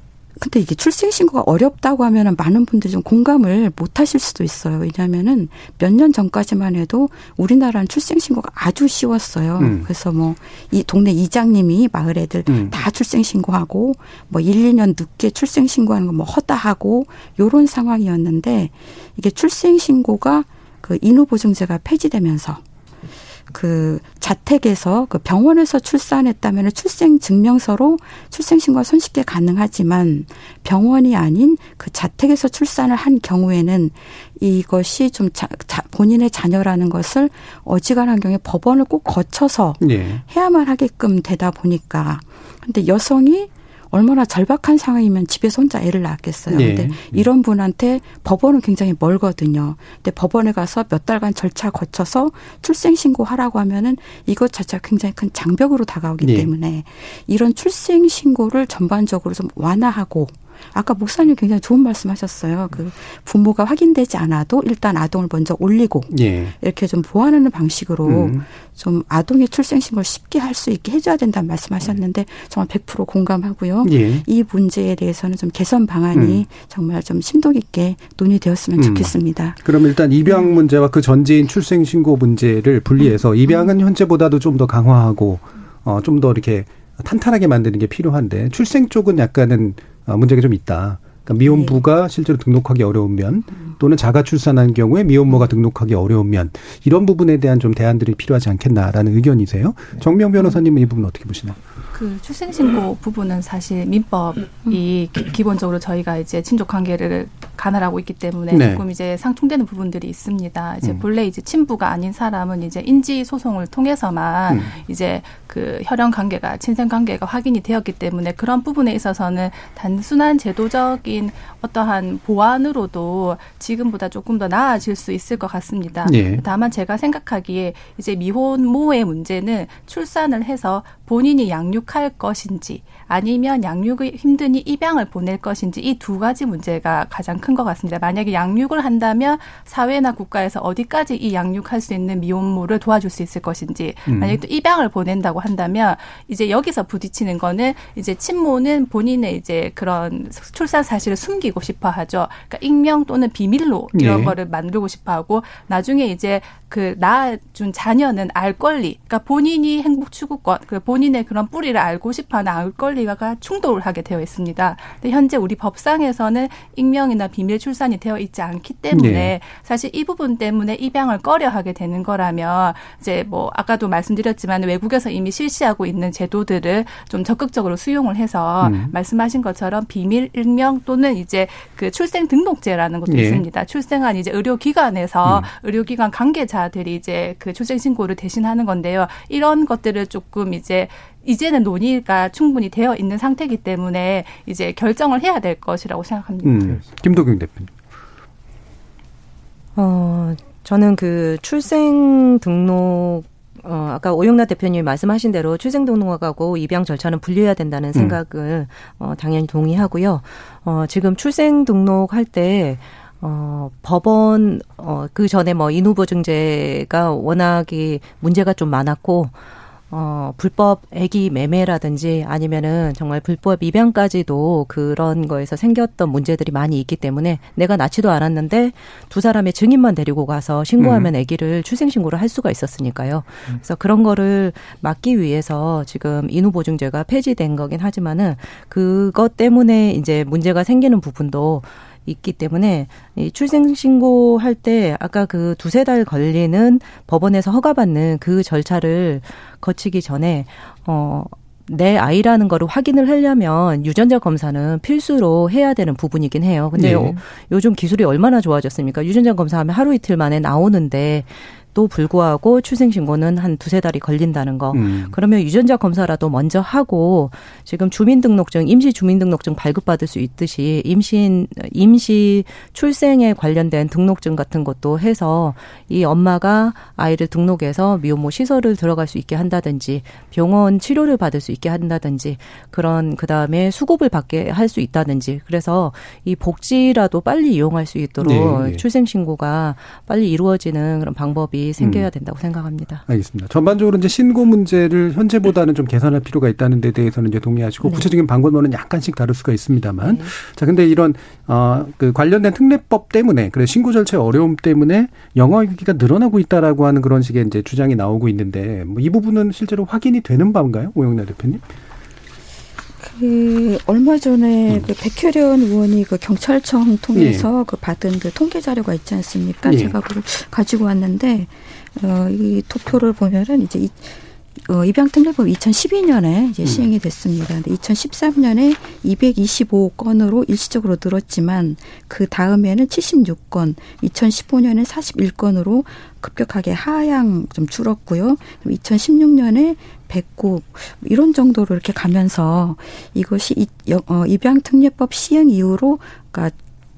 Speaker 9: 근데 이게 출생신고가 어렵다고 하면은 많은 분들이 좀 공감을 못 하실 수도 있어요. 왜냐하면은 몇 년 전까지만 해도 우리나라는 출생신고가 아주 쉬웠어요. 음. 그래서 뭐 이 동네 이장님이 마을 애들 음. 다 출생신고하고 뭐 1, 2년 늦게 출생신고하는 거 뭐 허다하고 요런 상황이었는데 이게 출생신고가 그 인후보증제가 폐지되면서 그 자택에서 그 병원에서 출산했다면 출생 증명서로 출생 신고가 손쉽게 가능하지만 병원이 아닌 그 자택에서 출산을 한 경우에는 이것이 좀 자, 자, 본인의 자녀라는 것을 어지간한 경우에 법원을 꼭 거쳐서 네. 해야만 하게끔 되다 보니까 근데 여성이 얼마나 절박한 상황이면 집에서 혼자 애를 낳았겠어요. 네. 근데 이런 분한테 법원은 굉장히 멀거든요. 근데 법원에 가서 몇 달간 절차 거쳐서 출생 신고하라고 하면은 이것 자체가 굉장히 큰 장벽으로 다가오기 네. 때문에 이런 출생 신고를 전반적으로 좀 완화하고 아까 목사님 굉장히 좋은 말씀하셨어요. 그 부모가 확인되지 않아도 일단 아동을 먼저 올리고 예. 이렇게 좀 보완하는 방식으로 음. 좀 아동의 출생신고를 쉽게 할 수 있게 해줘야 된다는 말씀하셨는데 정말 100% 공감하고요. 예. 이 문제에 대해서는 좀 개선 방안이 음. 정말 좀 심도 깊게 논의되었으면 음. 좋겠습니다.
Speaker 2: 그럼 일단 입양 음. 문제와 그 전제인 출생신고 문제를 분리해서 음. 입양은 현재보다도 좀 더 강화하고 어, 좀 더 이렇게 탄탄하게 만드는 게 필요한데 출생 쪽은 약간은 어, 문제가 좀 있다. 그러니까 미혼부가 네. 실제로 등록하기 어려운 면 또는 자가 출산한 경우에 미혼모가 등록하기 어려운 면 이런 부분에 대한 좀 대안들이 필요하지 않겠나라는 의견이세요. 네. 정명 변호사님은 이 부분 어떻게 보시나요?
Speaker 11: 그 출생신고 부분은 사실 민법이 기 본적으로 저희가 이제 친족 관계를 관할하고 있기 때문에 네. 조금 이제 상충되는 부분들이 있습니다. 이제 음. 본래 이제 친부가 아닌 사람은 이제 인지 소송을 통해서만 음. 이제 그 혈연 관계가 친생 관계가 확인이 되었기 때문에 그런 부분에 있어서는 단순한 제도적인 어떠한 보완으로도 지금보다 조금 더 나아질 수 있을 것 같습니다. 예. 다만 제가 생각하기에 이제 미혼모의 문제는 출산을 해서 본인이 양육 할 것인지 아니면 양육이 힘드니 입양을 보낼 것인지 이 두 가지 문제가 가장 큰 것 같습니다. 만약에 양육을 한다면 사회나 국가에서 어디까지 이 양육할 수 있는 미혼모를 도와줄 수 있을 것인지 음. 만약에 또 입양을 보낸다고 한다면 이제 여기서 부딪히는 거는 이제 친모는 본인의 이제 그런 출산 사실을 숨기고 싶어 하죠. 그러니까 익명 또는 비밀로 이런 네. 거를 만들고 싶어 하고 나중에 이제 그 낳아준 자녀는 알 권리, 그러니까 본인이 행복 추구권, 그 본인의 그런 뿌리를 알고 싶어 하는 알 권리 가 충돌을 하게 되어 있습니다. 현재 우리 법상에서는 익명이나 비밀 출산이 되어 있지 않기 때문에 네. 사실 이 부분 때문에 입양을 꺼려하게 되는 거라면 이제 뭐 아까도 말씀드렸지만 외국에서 이미 실시하고 있는 제도들을 좀 적극적으로 수용을 해서 음. 말씀하신 것처럼 비밀 익명 또는 이제 그 출생 등록제라는 것도 네. 있습니다. 출생한 이제 의료기관에서 음. 의료기관 관계자 가들이 이제 그 출생 신고를 대신하는 건데요. 이런 것들을 조금 이제 이제는 논의가 충분히 되어 있는 상태이기 때문에 이제 결정을 해야 될 것이라고 생각합니다. 음,
Speaker 2: 김도경 대표님.
Speaker 10: 어, 저는 그 출생 등록 어, 아까 오영락 대표님이 말씀하신 대로 출생 등록하고 입양 절차는 분리해야 된다는 음. 생각을 음. 어, 당연히 동의하고요. 어, 지금 출생 등록할 때 어, 법원, 어, 그 전에 뭐 인후보증제가 워낙에 문제가 좀 많았고, 어, 불법 애기 매매라든지 아니면은 정말 불법 입양까지도 그런 거에서 생겼던 문제들이 많이 있기 때문에 내가 낳지도 않았는데 두 사람의 증인만 데리고 가서 신고하면 음. 애기를 출생신고를 할 수가 있었으니까요. 음. 그래서 그런 거를 막기 위해서 지금 인후보증제가 폐지된 거긴 하지만은 그것 때문에 이제 문제가 생기는 부분도 있기 때문에 이 출생 신고 할 때 아까 그 두세 달 걸리는 법원에서 허가받는 그 절차를 거치기 전에 어. 내 아이라는 거를 확인을 하려면 유전자 검사는 필수로 해야 되는 부분이긴 해요. 근데 네. 요, 요즘 기술이 얼마나 좋아졌습니까? 유전자 검사하면 하루 이틀 만에 나오는데 또 불구하고 출생신고는 한 두세 달이 걸린다는 거. 음. 그러면 유전자 검사라도 먼저 하고 지금 주민등록증, 임시 주민등록증 발급받을 수 있듯이 임신, 임시 출생에 관련된 등록증 같은 것도 해서 이 엄마가 아이를 등록해서 미혼모 시설을 들어갈 수 있게 한다든지 병원 치료를 받을 수 있게 한다든지 그런 그 다음에 수급을 받게 할 수 있다든지 그래서 이 복지라도 빨리 이용할 수 있도록 네, 네. 출생신고가 빨리 이루어지는 그런 방법이 생겨야 음. 된다고 생각합니다.
Speaker 2: 알겠습니다. 전반적으로 이제 신고 문제를 현재보다는 좀 개선할 필요가 있다는 데 대해서는 이제 동의하시고 네. 구체적인 방법론은 약간씩 다를 수가 있습니다만 네. 자 근데 이런 어그 관련된 특례법 때문에 그래 신고 절차의 어려움 때문에 영어기가 늘어나고 있다라고 하는 그런 식의 이제 주장이 나오고 있는데 뭐 이 부분은 실제로 확인이 되는 바인가요, 오영래 대표님?
Speaker 9: 그 얼마 전에 음. 그 백혜련 의원이 그 경찰청 통해서 예. 그 받은 그 통계 자료가 있지 않습니까? 예. 제가 그걸 가지고 왔는데 어이 도표를 보면은 이제 이 어, 입양특례법 2012년에 이제 음. 시행이 됐습니다. 근데 2013년에 225건으로 일시적으로 늘었지만 그 다음에는 76건, 2015년에 41건으로 급격하게 하향 좀 줄었고요. 2016년에 109 이런 정도로 이렇게 가면서 이것이 이, 어, 입양특례법 시행 이후로 그러니까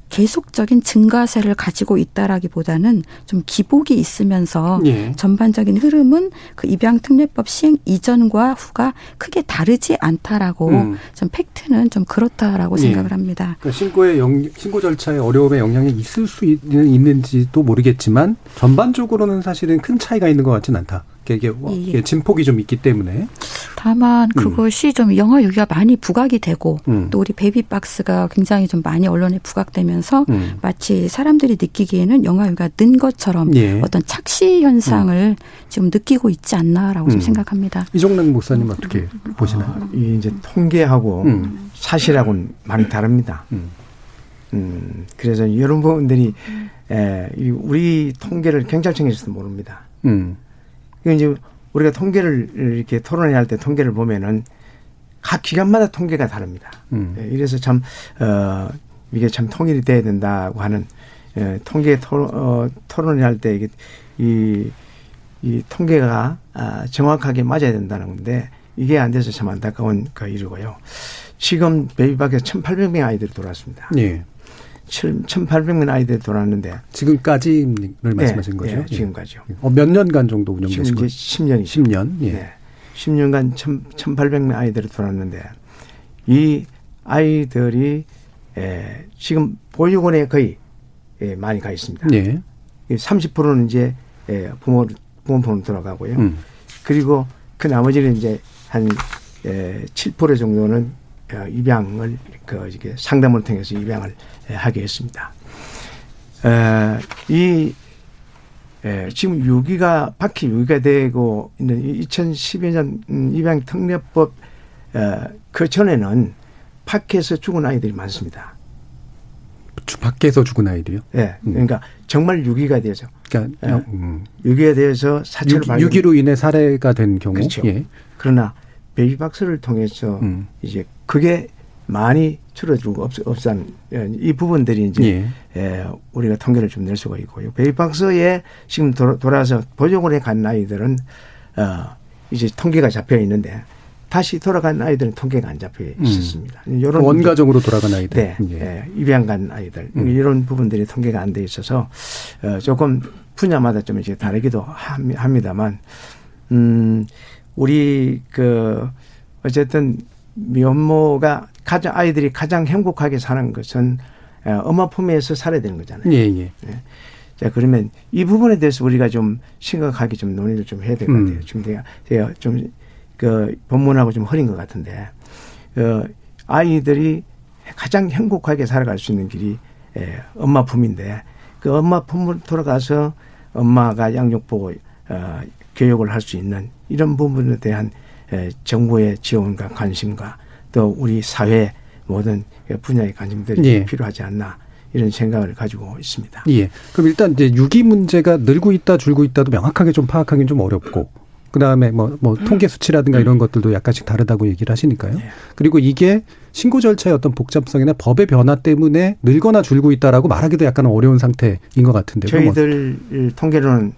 Speaker 9: 계속적인 증가세를 가지고 있다라기보다는 좀 기복이 있으면서 예. 전반적인 흐름은 그 입양특례법 시행 이전과 후가 크게 다르지 않다라고 음. 좀 팩트는 좀 그렇다라고 예. 생각을 합니다.
Speaker 2: 그러니까 신고의 영, 신고 절차의 어려움에 영향이 있을 수 있는, 있는지도 모르겠지만 전반적으로는 사실은 큰 차이가 있는 것 같지는 않다. 이게 예. 진폭이 좀 있기 때문에.
Speaker 9: 다만 음. 그것이 음. 좀 영화 유기가 많이 부각이 되고 음. 또 우리 베이비박스가 굉장히 좀 많이 언론에 부각되면서 음. 마치 사람들이 느끼기에는 영화 유기가 는 것처럼 예. 어떤 착시 현상을 음. 지금 느끼고 있지 않나라고 좀 음. 생각합니다.
Speaker 2: 이종락 목사님 어떻게 보시나요? 아,
Speaker 8: 이 이제 통계하고 사실하고는 많이 다릅니다. 음, 그래서 이런 부분들이 에, 우리 통계를 경찰청에서도 모릅니다. 음. 이제 우리가 통계를 이렇게 토론회 할때 통계를 보면은 각 기관마다 통계가 다릅니다. 음. 네, 이래서 참, 어, 이게 참 통일이 돼야 된다고 하는, 예, 통계 토론, 어, 토론회 할 때 이게, 이, 이 통계가 아, 정확하게 맞아야 된다는 건데 이게 안 돼서 참 안타까운 그 일이고요. 지금 베이비 밖에 1,800명 아이들이 돌아왔습니다. 네. 1,800명 아이들이 돌았는데
Speaker 2: 지금까지를 말씀하신 네, 거죠? 네,
Speaker 8: 지금까지요.
Speaker 2: 어, 몇 년간 정도 운영되신
Speaker 8: 거죠? 10년이
Speaker 2: 10년. 예.
Speaker 8: 네. 10년간 1,800명 아이들이 돌았는데 이 아이들이 에, 지금 보육원에 거의 에, 많이 가 있습니다. 예. 30%는 이제 에, 부모 부모폰으로 들어가고요. 음. 그리고 그 나머지는 이제 한 에, 7% 정도는 어, 입양을 그 이게 상담을 통해서 입양을 하게 했습니다. 에, 이 예, 지금 유기가 바퀴 유기가 되고 있는 2012년 음, 입양 특례법 어, 그 전에는 밖에서 죽은 아이들이 많습니다.
Speaker 2: 밖에서 죽은 아이들이요?
Speaker 8: 예. 음. 그러니까 정말 유기가 되죠.
Speaker 2: 그러니까
Speaker 8: 예. 음. 유기에 대해서 사체를
Speaker 2: 발견. 유기로 인해 살해가 된 경우.
Speaker 8: 그렇죠. 예. 그러나 베이비박스를 통해서 음. 이제 그게 많이 줄어들고 없, 없산 예, 이 부분들이 이제 예. 예, 우리가 통계를 좀 낼 수가 있고요. 베이박스에 지금 돌아, 돌아서 보조원에 간 아이들은 어 이제 통계가 잡혀 있는데 다시 돌아간 아이들은 통계가 안 잡혀 음. 있었습니다.
Speaker 2: 음. 이런 원가적으로 돌아간 아이들,
Speaker 8: 네, 예. 예, 입양 간 아이들 음. 이런 부분들이 통계가 안 돼 있어서 어, 조금 분야마다 좀 이제 다르기도 합니다만, 음, 우리 그 어쨌든 미혼모가 가장 아이들이 가장 행복하게 사는 것은 어, 엄마 품에서 살아야 되는 거잖아요.
Speaker 2: 예, 예. 네.
Speaker 8: 자 그러면 이 부분에 대해서 우리가 좀 심각하게 좀 논의를 좀 해야 될 것 같아요. 음. 지금 제가, 제가 좀 그 본문하고 좀 흐린 것 같은데 그 아이들이 가장 행복하게 살아갈 수 있는 길이 예, 엄마 품인데 그 엄마 품으로 돌아가서 엄마가 양육 보고 어, 교육을 할 수 있는 이런 부분에 대한 에, 예, 정부의 지원과 관심과 또 우리 사회 모든 분야의 관심들이 예. 필요하지 않나 이런 생각을 가지고 있습니다.
Speaker 2: 예. 그럼 일단 이제 유기 문제가 늘고 있다 줄고 있다도 명확하게 좀 파악하기는 좀 어렵고 그다음에 뭐, 뭐 통계 수치라든가 이런 것들도 약간씩 다르다고 얘기를 하시니까요. 네. 그리고 이게 신고 절차의 어떤 복잡성이나 법의 변화 때문에 늘거나 줄고 있다라고 말하기도 약간 어려운 상태인 것 같은데요.
Speaker 8: 저희들 통계로는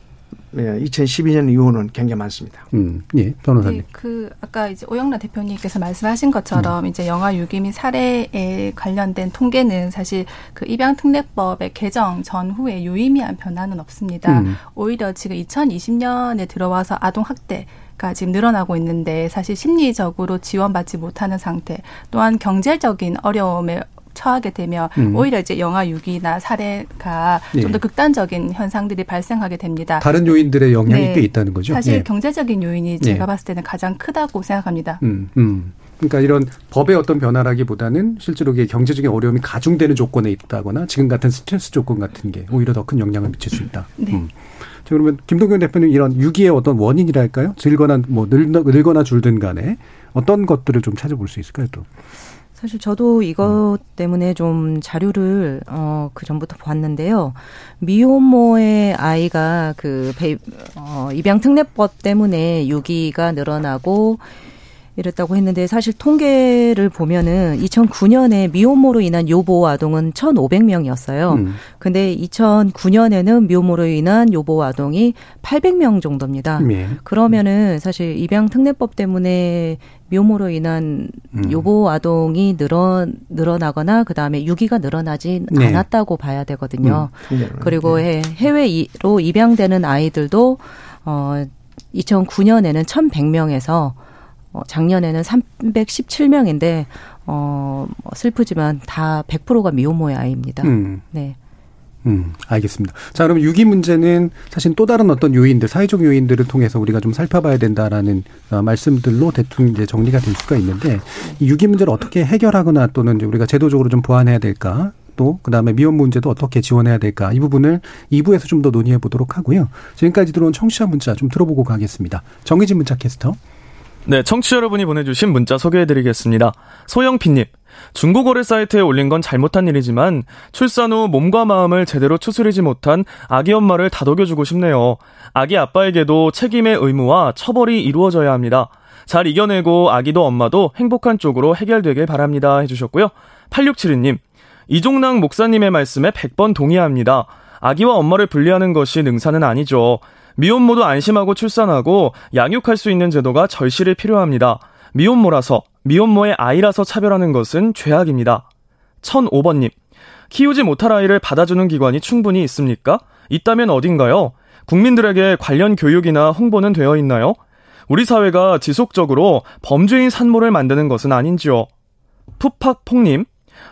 Speaker 8: 2012년 예, 이후는 굉장히 많습니다.
Speaker 2: 음, 예, 변호사님. 네,
Speaker 11: 그 아까 이제 오영란 대표님께서 말씀하신 것처럼 음. 이제 영아 유기 및 살해에 관련된 통계는 사실 그 입양특례법의 개정 전후에 유의미한 변화는 없습니다. 음. 오히려 지금 2020년에 들어와서 아동 학대 가 지금 늘어나고 있는데 사실 심리적으로 지원받지 못하는 상태 또한 경제적인 어려움에 처하게 되면 음. 오히려 이제 영아 유기나 살해가 예. 좀더 극단적인 현상들이 발생하게 됩니다.
Speaker 2: 다른 요인들의 영향이 네. 꽤 있다는 거죠.
Speaker 11: 사실 예. 경제적인 요인이 제가 예. 봤을 때는 가장 크다고 생각합니다.
Speaker 2: 음, 음. 그러니까 이런 법의 어떤 변화라기보다는 실제로 이게 경제적인 어려움이 가중되는 조건에 있다거나 지금 같은 스트레스 조건 같은 게 오히려 더 큰 영향을 미칠 수 있다. 네. 음. 자, 그러면 김동경 대표님 이런 유기의 어떤 원인이랄까요? 늘거나 뭐 늘, 늘거나 줄든 간에 어떤 것들을 좀 찾아볼 수 있을까요? 또.
Speaker 10: 사실 저도 이것 음. 때문에 좀 자료를 어, 그 전부터 봤는데요. 미혼모의 아이가 그 배, 어, 입양 특례법 때문에 유기가 늘어나고 이랬다고 했는데 사실 통계를 보면은 2009년에 미혼모로 인한 요보 아동은 1,500명이었어요. 음. 근데 2009년에는 미혼모로 인한 요보 아동이 800명 정도입니다. 예. 그러면은 사실 입양 특례법 때문에 미혼모로 인한 음. 요보 아동이 늘어 늘어나거나 그 다음에 유기가 늘어나지 네. 않았다고 봐야 되거든요. 음. 그리고 네. 해외로 입양되는 아이들도 어 2009년에는 1,100명에서 어, 작년에는 317명인데 어, 뭐 슬프지만 다 100%가 미혼모의 아이입니다. 음. 네.
Speaker 2: 음, 알겠습니다. 자, 그럼 유기 문제는 사실 또 다른 어떤 요인들, 사회적 요인들을 통해서 우리가 좀 살펴봐야 된다라는 어, 말씀들로 대충 이제 정리가 될 수가 있는데 이 유기 문제를 어떻게 해결하거나 또는 우리가 제도적으로 좀 보완해야 될까? 또 그다음에 미혼 문제도 어떻게 지원해야 될까? 이 부분을 2부에서 좀 더 논의해 보도록 하고요. 지금까지 들어온 청취자 문자 좀 들어보고 가겠습니다. 정의진 문자 캐스터.
Speaker 12: 네, 청취자 여러분이 보내주신 문자 소개해드리겠습니다. 소영피님. 중고거래 사이트에 올린 건 잘못한 일이지만 출산 후 몸과 마음을 제대로 추스리지 못한 아기 엄마를 다독여주고 싶네요. 아기 아빠에게도 책임의 의무와 처벌이 이루어져야 합니다. 잘 이겨내고 아기도 엄마도 행복한 쪽으로 해결되길 바랍니다. 해주셨고요. 8672님. 이종랑 목사님의 말씀에 100번 동의합니다. 아기와 엄마를 분리하는 것이 능사는 아니죠. 미혼모도 안심하고 출산하고 양육할 수 있는 제도가 절실히 필요합니다. 미혼모라서, 미혼모의 아이라서 차별하는 것은 죄악입니다. 1005번님, 키우지 못할 아이를 받아주는 기관이 충분히 있습니까? 있다면 어딘가요? 국민들에게 관련 교육이나 홍보는 되어 있나요? 우리 사회가 지속적으로 범죄인 산모를 만드는 것은 아닌지요? 푸팍폭님,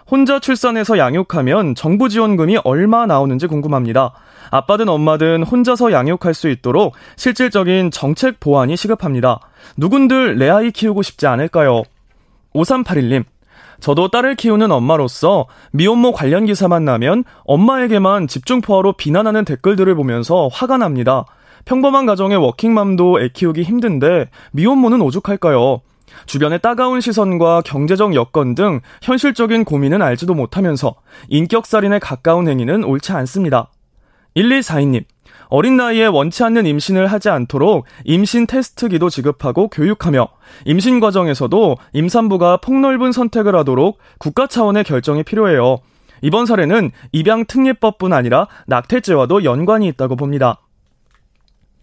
Speaker 12: 혼자 출산해서 양육하면 정부 지원금이 얼마 나오는지 궁금합니다. 아빠든 엄마든 혼자서 양육할 수 있도록 실질적인 정책 보완이 시급합니다. 누군들 내 아이 키우고 싶지 않을까요? 5381님. 저도 딸을 키우는 엄마로서 미혼모 관련 기사만 나면 엄마에게만 집중포화로 비난하는 댓글들을 보면서 화가 납니다. 평범한 가정의 워킹맘도 애 키우기 힘든데 미혼모는 오죽할까요? 주변의 따가운 시선과 경제적 여건 등 현실적인 고민은 알지도 못하면서 인격살인에 가까운 행위는 옳지 않습니다. 1142님, 어린 나이에 원치 않는 임신을 하지 않도록 임신 테스트기도 지급하고 교육하며 임신 과정에서도 임산부가 폭넓은 선택을 하도록 국가 차원의 결정이 필요해요. 이번 사례는 입양 특례법뿐 아니라 낙태죄와도 연관이 있다고 봅니다.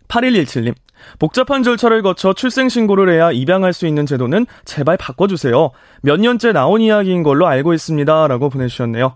Speaker 12: 8117님, 복잡한 절차를 거쳐 출생신고를 해야 입양할 수 있는 제도는 제발 바꿔주세요. 몇 년째 나온 이야기인 걸로 알고 있습니다. 라고 보내주셨네요.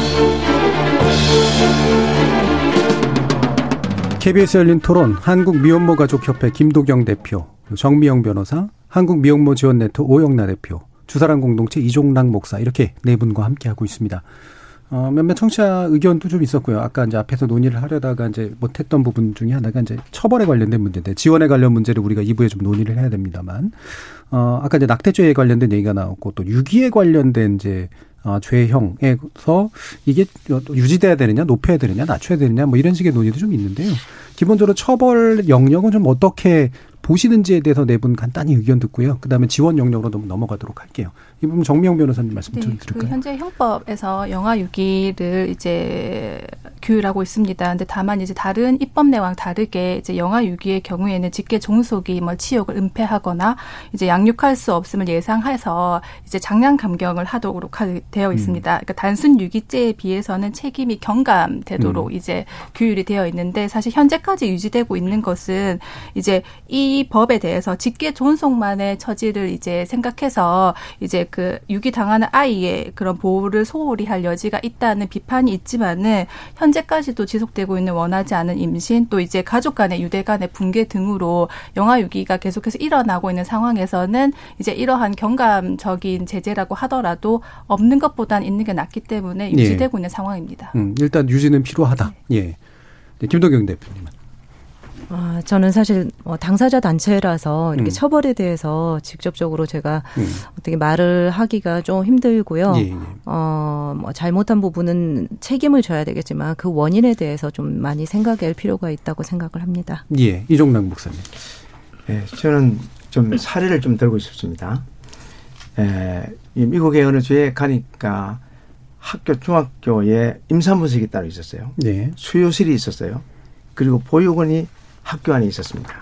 Speaker 2: KBS 열린 토론 한국미혼모가족협회 김도경 대표, 정미영 변호사, 한국미혼모 지원 네트워크 오영나 대표, 주사랑 공동체 이종락 목사 이렇게 네 분과 함께 하고 있습니다. 어, 몇몇 청취자 의견도 좀 있었고요. 아까 이제 앞에서 논의를 하려다가 이제 못했던 부분 중에 하나가 이제 처벌에 관련된 문제인데 지원에 관련 문제를 우리가 2부에 좀 논의를 해야 됩니다만, 어, 아까 이제 낙태죄에 관련된 얘기가 나왔고 또 유기에 관련된 이제 어, 죄형에서 이게 유지돼야 되느냐, 높여야 되느냐, 낮춰야 되느냐, 뭐 이런 식의 논의도 좀 있는데요. 기본적으로 처벌 영역은 좀 어떻게 보시는지에 대해서 네 분 간단히 의견 듣고요. 그 다음에 지원 영역으로 넘어가도록 할게요. 이 부분 정미영 변호사님 말씀 좀 네, 그 드릴까요?
Speaker 11: 그 현재 형법에서 영아 유기를 이제 규율하고 있습니다. 근데 다만 이제 다른 입법 내와는 다르게 이제 영아 유기의 경우에는 직계 종속이 뭐 치욕을 은폐하거나 이제 양육할 수 없음을 예상해서 이제 장량 감경을 하도록 되어 음. 있습니다. 음. 그러니까 단순 유기죄에 비해서는 책임이 경감되도록 음. 이제 규율이 되어 있는데 사실 현재까지 유지되고 있는 것은 이제 이 법에 대해서 직계 존속만의 처지를 이제 생각해서 이제 그 유기 당하는 아이의 그런 보호를 소홀히 할 여지가 있다는 비판이 있지만은 현재까지도 지속되고 있는 원하지 않은 임신 또 이제 가족 간의 유대 간의 붕괴 등으로 영아 유기가 계속해서 일어나고 있는 상황에서는 이제 이러한 경감적인 제재라고 하더라도 없는 것보단 있는 게 낫기 때문에 예. 유지되고 예. 있는 상황입니다.
Speaker 2: 음, 일단 유지는 필요하다. 네. 예. 네, 김동경 대표님은.
Speaker 10: 아, 저는 사실 뭐 당사자 단체라서 이렇게 음. 처벌에 대해서 직접적으로 제가 음. 어떻게 말을 하기가 좀 힘들고요. 예, 예. 어, 뭐 잘못한 부분은 책임을 져야 되겠지만 그 원인에 대해서 좀 많이 생각할 필요가 있다고 생각을 합니다.
Speaker 2: 예, 이종락 목사님.
Speaker 8: 예, 저는 좀 사례를 좀 들고 싶습니다. 에, 이 미국의 어느 주에 가니까 학교 중학교에 임산부석이 따로 있었어요. 네. 수요실이 있었어요. 그리고 보육원이 학교 안에 있었습니다.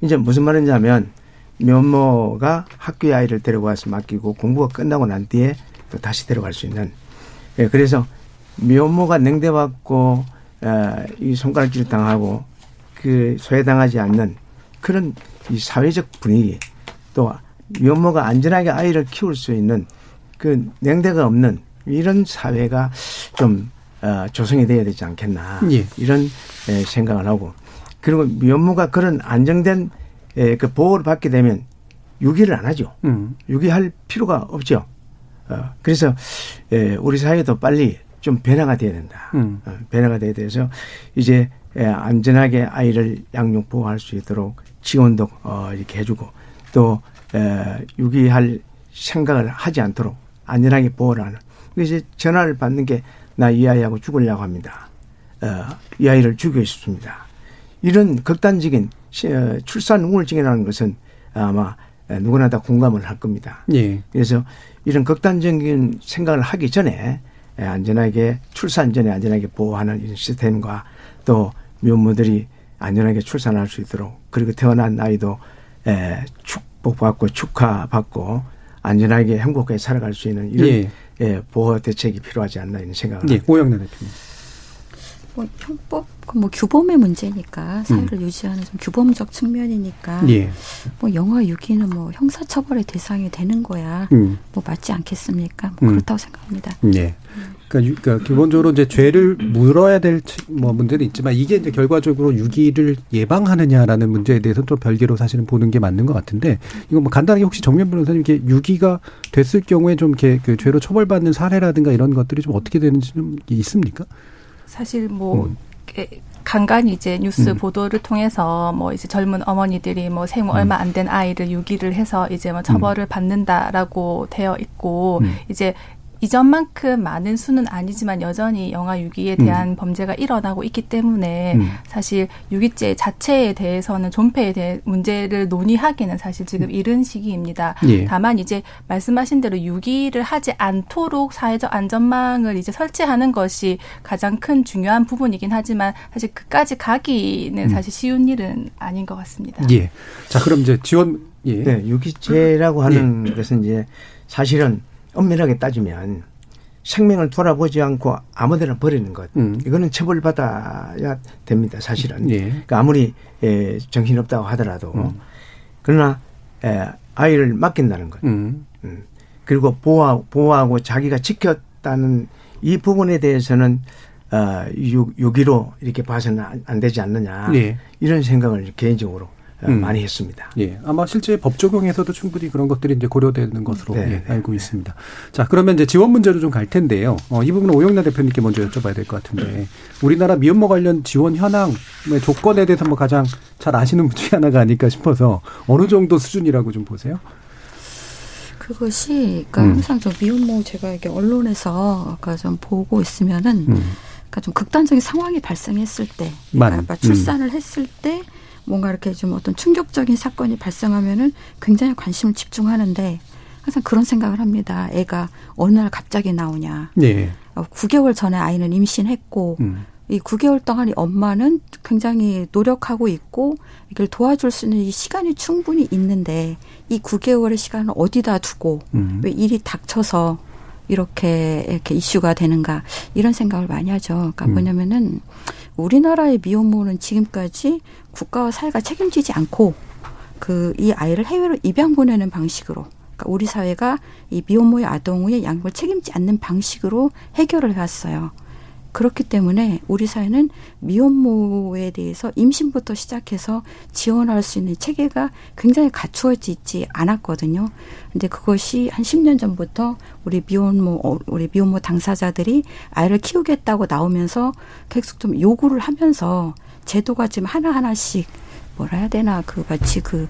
Speaker 8: 이제 무슨 말인지 하면 면모가 학교에 아이를 데려가서 맡기고 공부가 끝나고 난 뒤에 또 다시 데려갈 수 있는 예, 그래서 면모가 냉대받고 어, 이 손가락질 당하고 그 소외당하지 않는 그런 이 사회적 분위기 또 면모가 안전하게 아이를 키울 수 있는 그 냉대가 없는 이런 사회가 좀 어, 조성이 돼야 되지 않겠나 예. 이런 에, 생각을 하고 그리고 면모가 그런 안정된 에, 그 보호를 받게 되면 유기를 안 하죠. 음. 유기할 필요가 없죠. 어, 그래서 에, 우리 사회도 빨리 좀 변화가 돼야 된다. 음. 어, 변화가 돼야 돼서 이제 에, 안전하게 아이를 양육 보호할 수 있도록 지원도 어, 이렇게 해주고 또 에, 유기할 생각을 하지 않도록 안전하게 보호를 하는. 그래서 전화를 받는 게 나 이 아이하고 죽으려고 합니다. 어, 이 아이를 죽이고 싶습니다. 이런 극단적인 어, 출산 우울증이라는 것은 아마 누구나 다 공감을 할 겁니다. 예. 그래서 이런 극단적인 생각을 하기 전에 안전하게 출산 전에 안전하게 보호하는 이런 시스템과 또 미혼모들이 안전하게 출산할 수 있도록 그리고 태어난 아이도 에, 축복받고 축하받고 안전하게 행복하게 살아갈 수 있는 이런 예. 예, 보호 대책이 필요하지 않나 이런 생각을
Speaker 2: 예, 오영래 대표님.
Speaker 9: 뭐 형법 그뭐 규범의 문제니까 사회를 음. 유지하는 좀 규범적 측면이니까 예. 뭐 영화 유기는 뭐 형사처벌의 대상이 되는 거야 음. 뭐 맞지 않겠습니까? 뭐 음. 그렇다고 생각합니다.
Speaker 2: 예. 그러니까, 그러니까 기본적으로 이제 죄를 물어야 될 뭐 문제는 있지만 이게 이제 결과적으로 유기를 예방하느냐라는 문제에 대해서 좀 별개로 사실은 보는 게 맞는 것 같은데 이거 뭐 간단하게 혹시 정면 변호사님 이게 유기가 됐을 경우에 좀 이렇게 그 죄로 처벌받는 사례라든가 이런 것들이 좀 어떻게 되는지 좀 있습니까?
Speaker 11: 사실 뭐 음. 간간히 이제 뉴스 음. 보도를 통해서 뭐 이제 젊은 어머니들이 뭐 생후 음. 얼마 안 된 아이를 유기를 해서 이제 뭐 처벌을 음. 받는다라고 되어 있고 음. 이제 이전만큼 많은 수는 아니지만 여전히 영아 유기에 대한 음. 범죄가 일어나고 있기 때문에 음. 사실 유기죄 자체에 대해서는 존폐에 대해 문제를 논의하기는 사실 지금 음. 이른 시기입니다. 예. 다만 이제 말씀하신 대로 유기를 하지 않도록 사회적 안전망을 이제 설치하는 것이 가장 큰 중요한 부분이긴 하지만 사실 그까지 가기는 음. 사실 쉬운 일은 아닌 것 같습니다.
Speaker 2: 예. 자, 그럼 이제 지원 예.
Speaker 8: 네, 유기죄라고 하는 예. 것은 이제 사실은 엄밀하게 따지면 생명을 돌아보지 않고 아무데나 버리는 것 음. 이거는 처벌받아야 됩니다 사실은 예. 그러니까 아무리 에, 정신없다고 하더라도 음. 그러나 에, 아이를 맡긴다는 것 음. 음. 그리고 보호하고, 보호하고 자기가 지켰다는 이 부분에 대해서는 어, 유, 유기로 이렇게 봐서는 안 되지 않느냐 예. 이런 생각을 개인적으로 음. 많이 했습니다.
Speaker 2: 예. 아마 실제 법 적용에서도 충분히 그런 것들이 이제 고려되는 것으로 네, 예, 네, 알고 네. 있습니다. 자, 그러면 이제 지원 문제로 좀 갈 텐데요. 어, 이 부분은 오영란 대표님께 먼저 여쭤봐야 될 것 같은데 우리나라 미혼모 관련 지원 현황 조건에 대해서 뭐 가장 잘 아시는 분 중에 하나가 아닐까 싶어서 어느 정도 수준이라고 좀 보세요?
Speaker 9: 그것이 그러니까 음. 항상 좀 미혼모 제가 이렇게 언론에서 아까 좀 보고 있으면은 음. 그러니까 좀 극단적인 상황이 발생했을 때, 그러니까 출산을 음. 했을 때 뭔가 이렇게 좀 어떤 충격적인 사건이 발생하면은 굉장히 관심을 집중하는데 항상 그런 생각을 합니다. 애가 어느 날 갑자기 나오냐. 네. 9개월 어, 전에 아이는 임신했고 음. 이 9개월 동안 이 엄마는 굉장히 노력하고 있고 이걸 도와줄 수 있는 이 시간이 충분히 있는데 이 9개월의 시간을 어디다 두고 음. 왜 일이 닥쳐서 이렇게 이렇게 이슈가 되는가 이런 생각을 많이 하죠. 그러니까 음. 뭐냐면은 우리나라의 미혼모는 지금까지 국가와 사회가 책임지지 않고 그 이 아이를 해외로 입양 보내는 방식으로 그러니까 우리 사회가 이 미혼모의 아동의 양육을 책임지 않는 방식으로 해결을 해왔어요. 그렇기 때문에 우리 사회는 미혼모에 대해서 임신부터 시작해서 지원할 수 있는 체계가 굉장히 갖추어지지 않았거든요. 근데 그것이 한 10년 전부터 우리 미혼모, 어, 우리 미혼모 당사자들이 아이를 키우겠다고 나오면서 계속 좀 요구를 하면서 제도가 지금 하나하나씩 뭐라 해야 되나 그 마치 그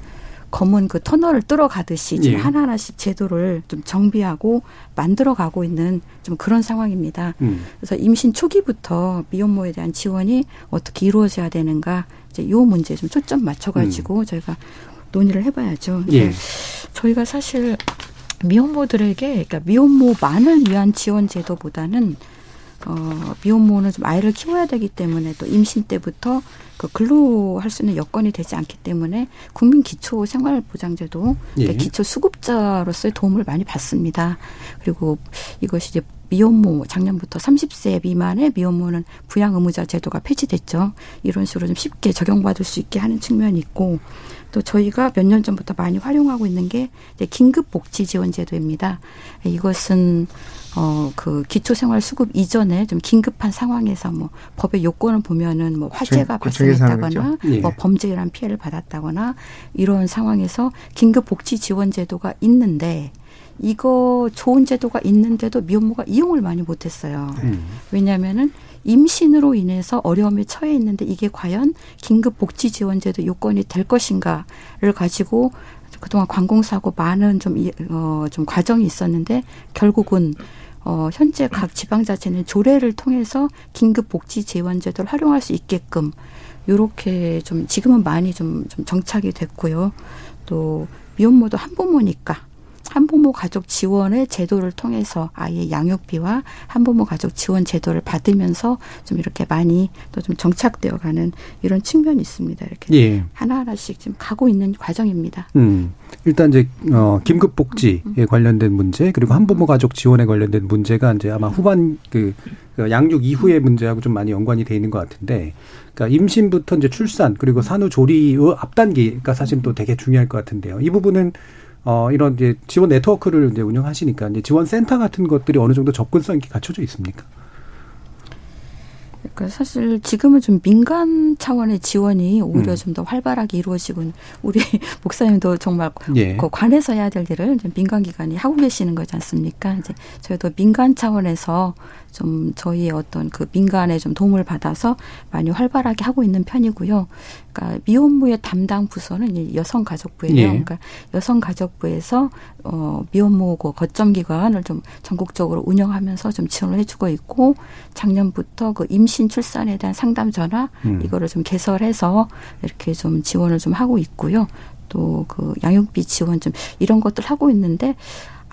Speaker 9: 검은 그 터널을 뚫어가듯이 지금 예. 하나하나씩 제도를 좀 정비하고 만들어가고 있는 좀 그런 상황입니다. 음. 그래서 임신 초기부터 미혼모에 대한 지원이 어떻게 이루어져야 되는가 이제 요 문제에 좀 초점 맞춰가지고 음. 저희가 논의를 해봐야죠. 예. 저희가 사실 미혼모들에게 그러니까 미혼모만을 위한 지원 제도보다는 어, 미혼모는 좀 아이를 키워야 되기 때문에 또 임신 때부터 그 근로할 수 있는 여건이 되지 않기 때문에 국민 기초 생활보장제도 예. 기초 수급자로서의 도움을 많이 받습니다. 그리고 이것이 이제 미혼모 작년부터 30세 미만의 미혼모는 부양 의무자 제도가 폐지됐죠. 이런 식으로 좀 쉽게 적용받을 수 있게 하는 측면이 있고 또 저희가 몇 년 전부터 많이 활용하고 있는 게 이제 긴급 복지 지원 제도입니다. 이것은 어, 그 기초생활수급 이전에 좀 긴급한 상황에서 뭐 법의 요건을 보면은 뭐 화재가 발생했다거나 예. 뭐 범죄란 피해를 받았다거나 이런 상황에서 긴급 복지 지원 제도가 있는데 이거 좋은 제도가 있는데도 미혼모가 이용을 많이 못했어요. 음. 왜냐하면은 임신으로 인해서 어려움에 처해 있는데 이게 과연 긴급 복지 지원제도 요건이 될 것인가를 가지고 그동안 관공서하고 많은 좀, 어, 좀 과정이 있었는데 결국은 어, 현재 각 지방자치는 조례를 통해서 긴급 복지 지원제도를 활용할 수 있게끔 요렇게 좀 지금은 많이 좀, 좀 정착이 됐고요. 또 미혼모도 한 부모니까 한부모 가족 지원의 제도를 통해서 아이의 양육비와 한부모 가족 지원 제도를 받으면서 좀 이렇게 많이 또 좀 정착되어 가는 이런 측면이 있습니다. 이렇게 예. 하나하나씩 지금 가고 있는 과정입니다.
Speaker 2: 음. 일단 이제 어 긴급 복지에 관련된 문제 그리고 한부모 가족 지원에 관련된 문제가 이제 아마 후반 그, 그 양육 이후의 문제하고 좀 많이 연관이 돼 있는 것 같은데 그러니까 임신부터 이제 출산 그리고 산후 조리의 앞단계가 사실 또 되게 중요할 것 같은데요. 이 부분은 어, 이런 이제 지원 네트워크를 이제 운영하시니까 이제 지원 센터 같은 것들이 어느 정도 접근성 있게 갖춰져 있습니까?
Speaker 9: 그러니까 사실 지금은 좀 민간 차원의 지원이 오히려 음. 좀더 활발하게 이루어지고 우리 [LAUGHS] 목사님도 정말 예. 그 관에서 해야 될 일을 민간 기관이 하고 계시는 거지 않습니까? 이제 저희도 민간 차원에서 좀 저희의 어떤 그 민간의 좀 도움을 받아서 많이 활발하게 하고 있는 편이고요. 그러니까 미혼모의 담당 부서는 여성가족부예요. 예. 그러니까 여성가족부에서 어 미혼모 그 거점 기관을 좀 전국적으로 운영하면서 좀 지원을 해주고 있고 작년부터 그 임신 출산에 대한 상담 전화 음. 이거를 좀 개설해서 이렇게 좀 지원을 좀 하고 있고요. 또 그 양육비 지원 좀 이런 것들 하고 있는데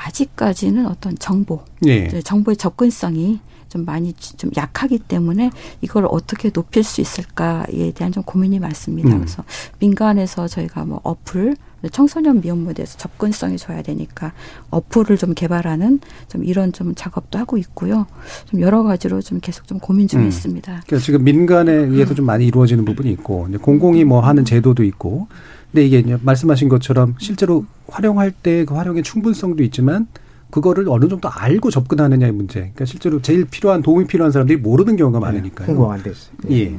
Speaker 9: 아직까지는 어떤 정보, 예. 정보의 접근성이 좀 많이 좀 약하기 때문에 이걸 어떻게 높일 수 있을까에 대한 좀 고민이 많습니다. 음. 그래서 민간에서 저희가 뭐 어플 청소년 미혼모에 대해서 접근성이 좋아야 되니까 어플을 좀 개발하는 좀 이런 좀 작업도 하고 있고요. 좀 여러 가지로 좀 계속 좀 고민 중에 음. 있습니다.
Speaker 2: 그러니까 지금 민간에 의해서 좀 많이 이루어지는 부분이 있고 공공이 뭐 하는 제도도 있고 근데 이게 말씀하신 것처럼 실제로 활용할 때 그 활용의 충분성도 있지만 그거를 어느 정도 알고 접근하느냐의 문제. 그러니까 실제로 제일 필요한 도움이 필요한 사람들이 모르는 경우가 네, 많으니까요.
Speaker 8: 홍보가 안 됐어요.
Speaker 2: 예.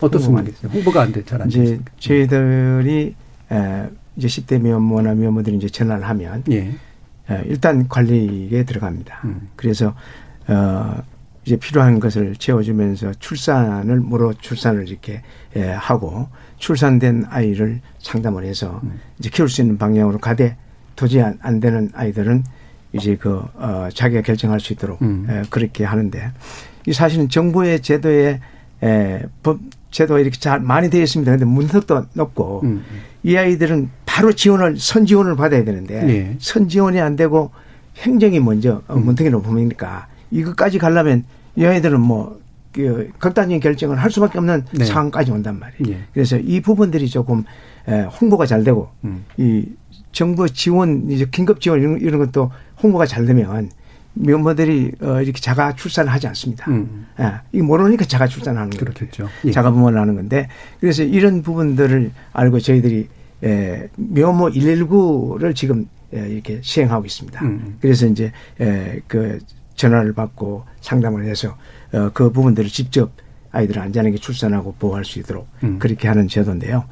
Speaker 2: 어떻습니까? 홍보가 안 돼, 잘안
Speaker 8: 이제 저희들이 에, 이제 10대 미혼모나 미혼모들이 이제 전화를 하면 예. 에, 일단 관리에 들어갑니다. 음. 그래서 어 이제 필요한 것을 채워주면서 출산을 무로 출산을 이렇게 에, 하고 출산된 아이를 상담을 해서 음. 이제 키울 수 있는 방향으로 가되 도저히 안, 안 되는 아이들은 이제 그, 어, 자기가 결정할 수 있도록 음. 에, 그렇게 하는데 이 사실은 정부의 제도에 에, 법, 제도가 이렇게 잘 많이 되어 있습니다. 근데 문턱도 높고 음. 이 아이들은 바로 지원을, 선 지원을 받아야 되는데 네. 선 지원이 안 되고 행정이 먼저 어, 음. 문턱이 높으니까 이것까지 가려면 이 아이들은 뭐, 그 극단적인 결정을 할 수밖에 없는 네. 상황까지 온단 말이에요. 네. 그래서 이 부분들이 조금 에, 홍보가 잘 되고 음. 이 정부 지원 이제 긴급 지원 이런, 이런 것도 홍보가 잘 되면 면모들이 어 이렇게 자가 출산을 하지 않습니다. 음. 예. 이게 모르니까 자가 출산하는
Speaker 2: 그렇겠죠.
Speaker 8: 예. 자가 부모를 하는 건데 그래서 이런 부분들을 알고 저희들이 에 면모 119를 지금 에, 이렇게 시행하고 있습니다. 음. 그래서 이제 에, 그 전화를 받고 상담을 해서 어, 그 부분들을 직접 아이들을 안전하게 출산하고 보호할 수 있도록 음. 그렇게 하는 제도인데요.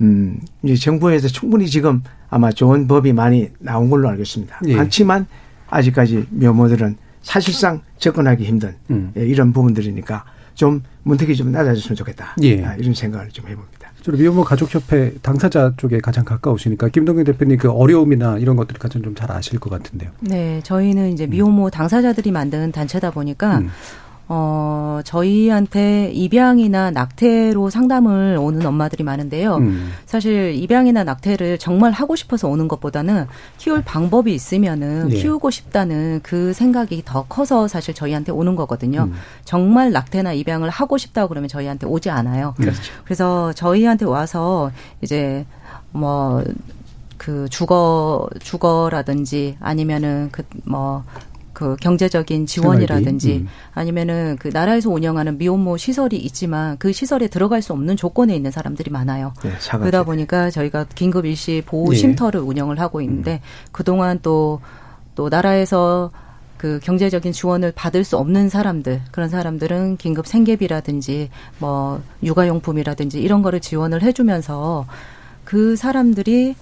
Speaker 8: 음, 이제 정부에서 충분히 지금 아마 좋은 법이 많이 나온 걸로 알고 있습니다. 예. 많지만 아직까지 묘모들은 사실상 접근하기 힘든 음. 예, 이런 부분들이니까 좀 문턱이 좀 낮아졌으면 좋겠다. 예. 아, 이런 생각을 좀 해봅니다.
Speaker 2: 주로 미혼모 가족협회 당사자 쪽에 가장 가까우시니까 김동현 대표님 그 어려움이나 이런 것들을 가장 좀 잘 아실 것 같은데요.
Speaker 10: 네, 저희는 이제 미혼모 당사자들이 만든 단체다 보니까 음. 어, 저희한테 입양이나 낙태로 상담을 오는 엄마들이 많은데요. 음. 사실 입양이나 낙태를 정말 하고 싶어서 오는 것보다는 키울 방법이 있으면은 예. 키우고 싶다는 그 생각이 더 커서 사실 저희한테 오는 거거든요. 음. 정말 낙태나 입양을 하고 싶다고 그러면 저희한테 오지 않아요. 그렇죠. 그래서 저희한테 와서 이제 뭐, 그 주거, 주거라든지 아니면은 그뭐 그 경제적인 지원이라든지 음. 아니면은 그 나라에서 운영하는 미혼모 시설이 있지만 그 시설에 들어갈 수 없는 조건에 있는 사람들이 많아요. 네, 그러다 보니까 저희가 긴급 일시 보호 네. 쉼터를 운영을 하고 있는데 음. 그동안 또또 또 나라에서 그 경제적인 지원을 받을 수 없는 사람들 그런 사람들은 긴급 생계비라든지 뭐 육아용품이라든지 이런 거를 지원을 해주면서 그 사람들이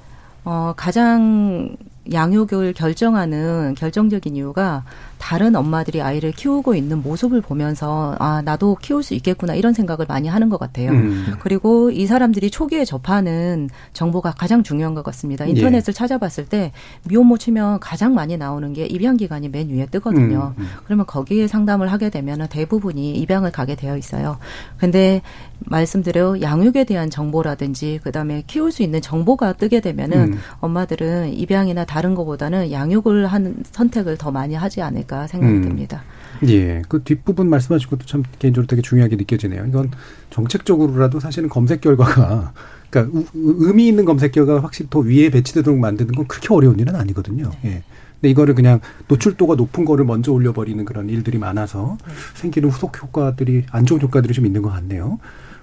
Speaker 10: 어 가장 양육을 결정하는 결정적인 이유가 다른 엄마들이 아이를 키우고 있는 모습을 보면서 아 나도 키울 수 있겠구나 이런 생각을 많이 하는 것 같아요. 음. 그리고 이 사람들이 초기에 접하는 정보가 가장 중요한 것 같습니다. 예. 인터넷을 예. 찾아봤을 때 미혼모 치면 가장 많이 나오는 게 입양 기간이 맨 위에 뜨거든요. 음. 음. 그러면 거기에 상담을 하게 되면 대부분이 입양을 가게 되어 있어요. 근데 말씀드려 양육에 대한 정보라든지 그다음에 키울 수 있는 정보가 뜨게 되면은 음. 엄마들은 입양이나 다른 것보다는 양육을 하는 선택을 더 많이 하지 않을까 생각됩니다.
Speaker 2: 음. 예, 그 뒷부분 말씀하신 것도 참 개인적으로 되게 중요하게 느껴지네요. 이건 정책적으로라도 사실은 검색 결과가 그러니까 의미 있는 검색 결과가 확실히 더 위에 배치되도록 만드는 건 그렇게 어려운 일은 아니거든요. 네. 예. 근데 이거를 그냥 노출도가 높은 거를 먼저 올려버리는 그런 일들이 많아서 생기는 후속 효과들이 안 좋은 효과들이 좀 있는 것 같네요.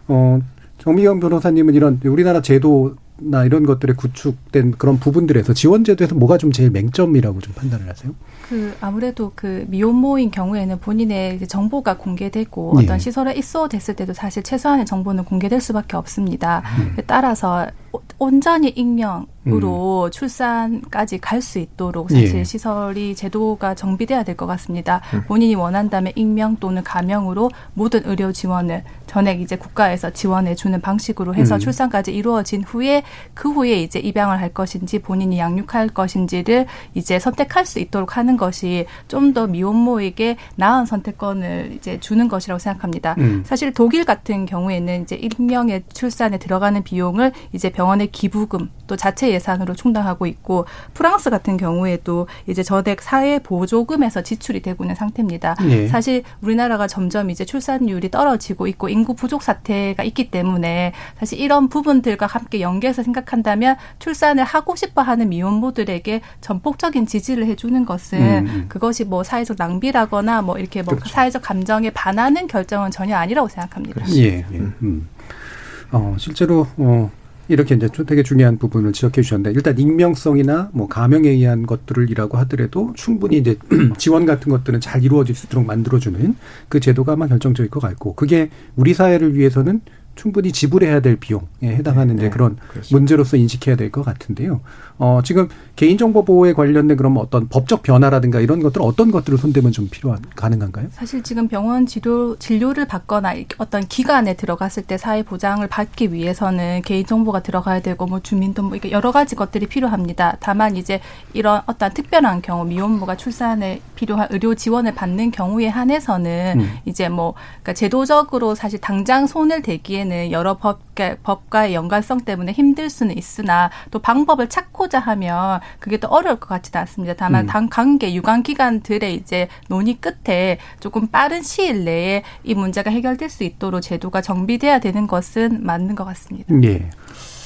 Speaker 2: 어, 정미경 변호사님은 이런 우리나라 제도 나 이런 것들에 구축된 그런 부분들에서 지원제도에서 뭐가 좀 제일 맹점이라고 좀 판단을 하세요?
Speaker 11: 그 아무래도 그 미혼모인 경우에는 본인의 정보가 공개되고 예. 어떤 시설에 입소됐을 때도 사실 최소한의 정보는 공개될 수밖에 없습니다. 음. 따라서 온전히 익명으로 음. 출산까지 갈 수 있도록 사실 예. 시설이 제도가 정비돼야 될 것 같습니다. 음. 본인이 원한다면 익명 또는 가명으로 모든 의료 지원을 전액 이제 국가에서 지원해 주는 방식으로 해서 음. 출산까지 이루어진 후에 그 후에 이제 입양을 할 것인지 본인이 양육할 것인지를 이제 선택할 수 있도록 하는 것이 좀 더 미혼모에게 나은 선택권을 이제 주는 것이라고 생각합니다. 음. 사실 독일 같은 경우에는 이제 익명의 출산에 들어가는 비용을 이제 병 원의 기부금 또 자체 예산으로 충당하고 있고 프랑스 같은 경우에도 이제 저택 사회 보조금에서 지출이 되고 있는 상태입니다. 예. 사실 우리나라가 점점 이제 출산율이 떨어지고 있고 인구 부족 사태가 있기 때문에 사실 이런 부분들과 함께 연계해서 생각한다면 출산을 하고 싶어 하는 미혼모들에게 전폭적인 지지를 해주는 것은 음. 음. 그것이 뭐 사회적 낭비라거나 뭐 이렇게 뭐 그렇죠. 사회적 감정에 반하는 결정은 전혀 아니라고 생각합니다.
Speaker 2: 예. 예. 음. 어, 실제로 어, 이렇게 이제 되게 중요한 부분을 지적해 주셨는데 일단 익명성이나 뭐 가명에 의한 것들을이라고 하더라도 충분히 이제 [CLEARS THROAT] 지원 같은 것들은 잘 이루어질 수 있도록 만들어주는 그 제도가 아마 결정적일 것 같고 그게 우리 사회를 위해서는 충분히 지불해야 될 비용에 해당하는 네, 네, 그런 그렇습니다. 문제로서 인식해야 될 것 같은데요. 어, 지금 개인정보 보호에 관련된 그런 어떤 법적 변화라든가 이런 것들 어떤 것들을 손대면 좀 필요한 가능한가요?
Speaker 11: 사실 지금 병원 진료 진료를 받거나 어떤 기관에 들어갔을 때 사회 보장을 받기 위해서는 개인정보가 들어가야 되고 뭐 주민등록 이게 여러 가지 것들이 필요합니다. 다만 이제 이런 어떤 특별한 경우 미혼모가 출산에 필요한 의료 지원을 받는 경우에 한해서는 음. 이제 뭐 그러니까 제도적으로 사실 당장 손을 대기에 는 여러 법 법과의 연관성 때문에 힘들 수는 있으나 또 방법을 찾고자 하면 그게 또 어려울 것 같지는 않습니다. 다만 음. 당 관계 유관 기관들의 이제 논의 끝에 조금 빠른 시일 내에 이 문제가 해결될 수 있도록 제도가 정비돼야 되는 것은 맞는 것 같습니다.
Speaker 2: 예.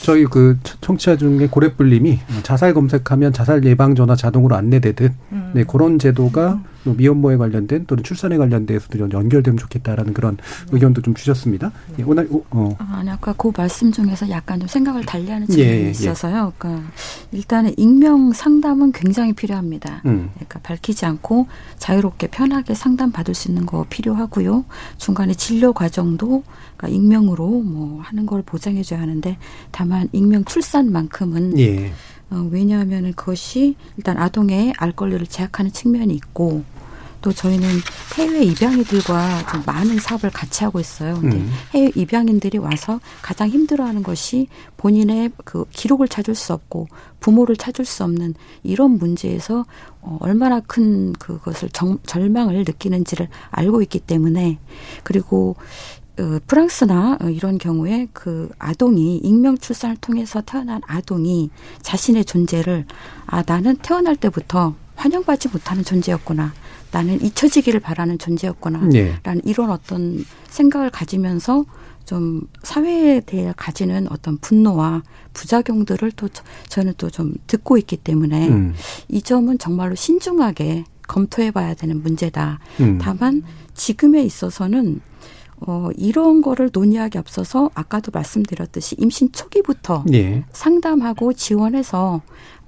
Speaker 2: 저희 그 청취자 중에 고래불님이 자살 검색하면 자살 예방 전화 자동으로 안내되듯 음. 네 그런 제도가 음. 미혼모에 관련된 또는 출산에 관련돼서도 좀 연결되면 좋겠다라는 그런 의견도 좀 주셨습니다. 예, 오늘
Speaker 9: 어. 아, 아니 아까 그 말씀 중에서 약간 좀 생각을 달리하는 측면이 예, 예, 있어서요. 그러니까 일단은 익명 상담은 굉장히 필요합니다. 음. 그러니까 밝히지 않고 자유롭게 편하게 상담 받을 수 있는 거 필요하고요. 중간에 진료 과정도 그러니까 익명으로 뭐 하는 걸 보장해 줘야 하는데 다만 익명 출산만큼은 예. 어, 왜냐하면 그것이 일단 아동의 알 권리를 제약하는 측면이 있고 또 저희는 해외 입양인들과 좀 많은 사업을 같이 하고 있어요. 근데 음. 해외 입양인들이 와서 가장 힘들어하는 것이 본인의 그 기록을 찾을 수 없고 부모를 찾을 수 없는 이런 문제에서 어, 얼마나 큰 그것을 정, 절망을 느끼는지를 알고 있기 때문에 그리고 어, 프랑스나 어, 이런 경우에 그 아동이 익명 출산을 통해서 태어난 아동이 자신의 존재를 아 나는 태어날 때부터 환영받지 못하는 존재였구나. 나는 잊혀지기를 바라는 존재였구나. 네. 라는 이런 어떤 생각을 가지면서 좀 사회에 대해 가지는 어떤 분노와 부작용들을 또 저는 또 좀 듣고 있기 때문에 음. 이 점은 정말로 신중하게 검토해 봐야 되는 문제다. 음. 다만 지금에 있어서는 어, 이런 거를 논의하기 앞서서 아까도 말씀드렸듯이 임신 초기부터 예. 상담하고 지원해서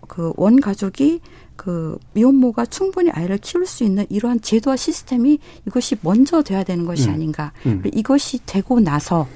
Speaker 9: 그 원 가족이 그 미혼모가 충분히 아이를 키울 수 있는 이러한 제도와 시스템이 이것이 먼저 돼야 되는 것이 음. 아닌가. 음. 이것이 되고 나서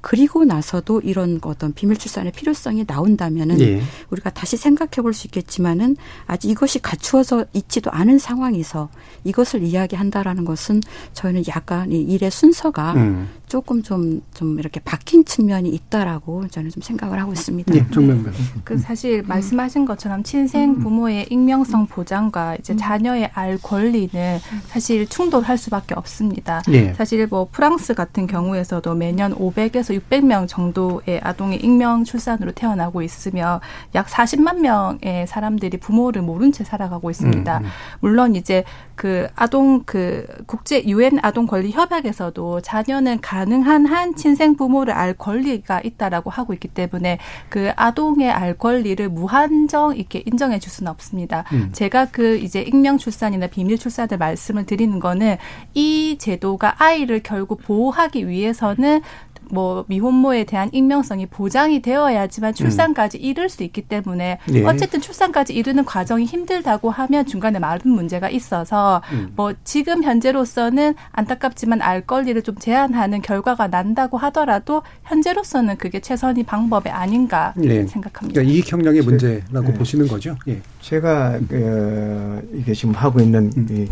Speaker 9: 그리고 나서도 이런 어떤 비밀 출산의 필요성이 나온다면은 예. 우리가 다시 생각해 볼 수 있겠지만은 아직 이것이 갖추어져 있지도 않은 상황에서 이것을 이야기한다라는 것은 저희는 약간 이 일의 순서가 음. 조금 좀, 좀 이렇게 박힌 측면이 있다라고 저는 좀 생각을 하고 있습니다.
Speaker 2: 예, 정명근.
Speaker 11: 그 사실 말씀하신 것처럼 친생 부모의 익명성 보장과 이제 자녀의 알 권리는 사실 충돌할 수밖에 없습니다. 예. 사실 뭐 프랑스 같은 경우에서도 매년 500에서 600명 정도의 아동이 익명 출산으로 태어나고 있으며 약 40만 명의 사람들이 부모를 모른 채 살아가고 있습니다. 음, 음. 물론 이제 그 아동 그 국제 유엔 아동 권리 협약에서도 자녀는 가 능한 한 친생 부모를 알 권리가 있다라고 하고 있기 때문에 그 아동의 알 권리를 무한정 이렇게 인정해 줄 수는 없습니다. 음. 제가 그 이제 익명 출산이나 비밀 출산을 말씀을 드리는 거는 이 제도가 아이를 결국 보호하기 위해서는 뭐 미혼모에 대한 익명성이 보장이 되어야지만 출산까지 음. 이룰 수 있기 때문에 네. 어쨌든 출산까지 이르는 과정이 힘들다고 하면 중간에 많은 문제가 있어서 음. 뭐 지금 현재로서는 안타깝지만 알 권리를 좀 제한하는 결과가 난다고 하더라도 현재로서는 그게 최선의 방법이 아닌가 네. 생각합니다.
Speaker 2: 그러니까 이익 형량의 문제라고 네. 보시는 거죠? 예.
Speaker 8: 제가 그 이게 지금 하고 있는 음. 이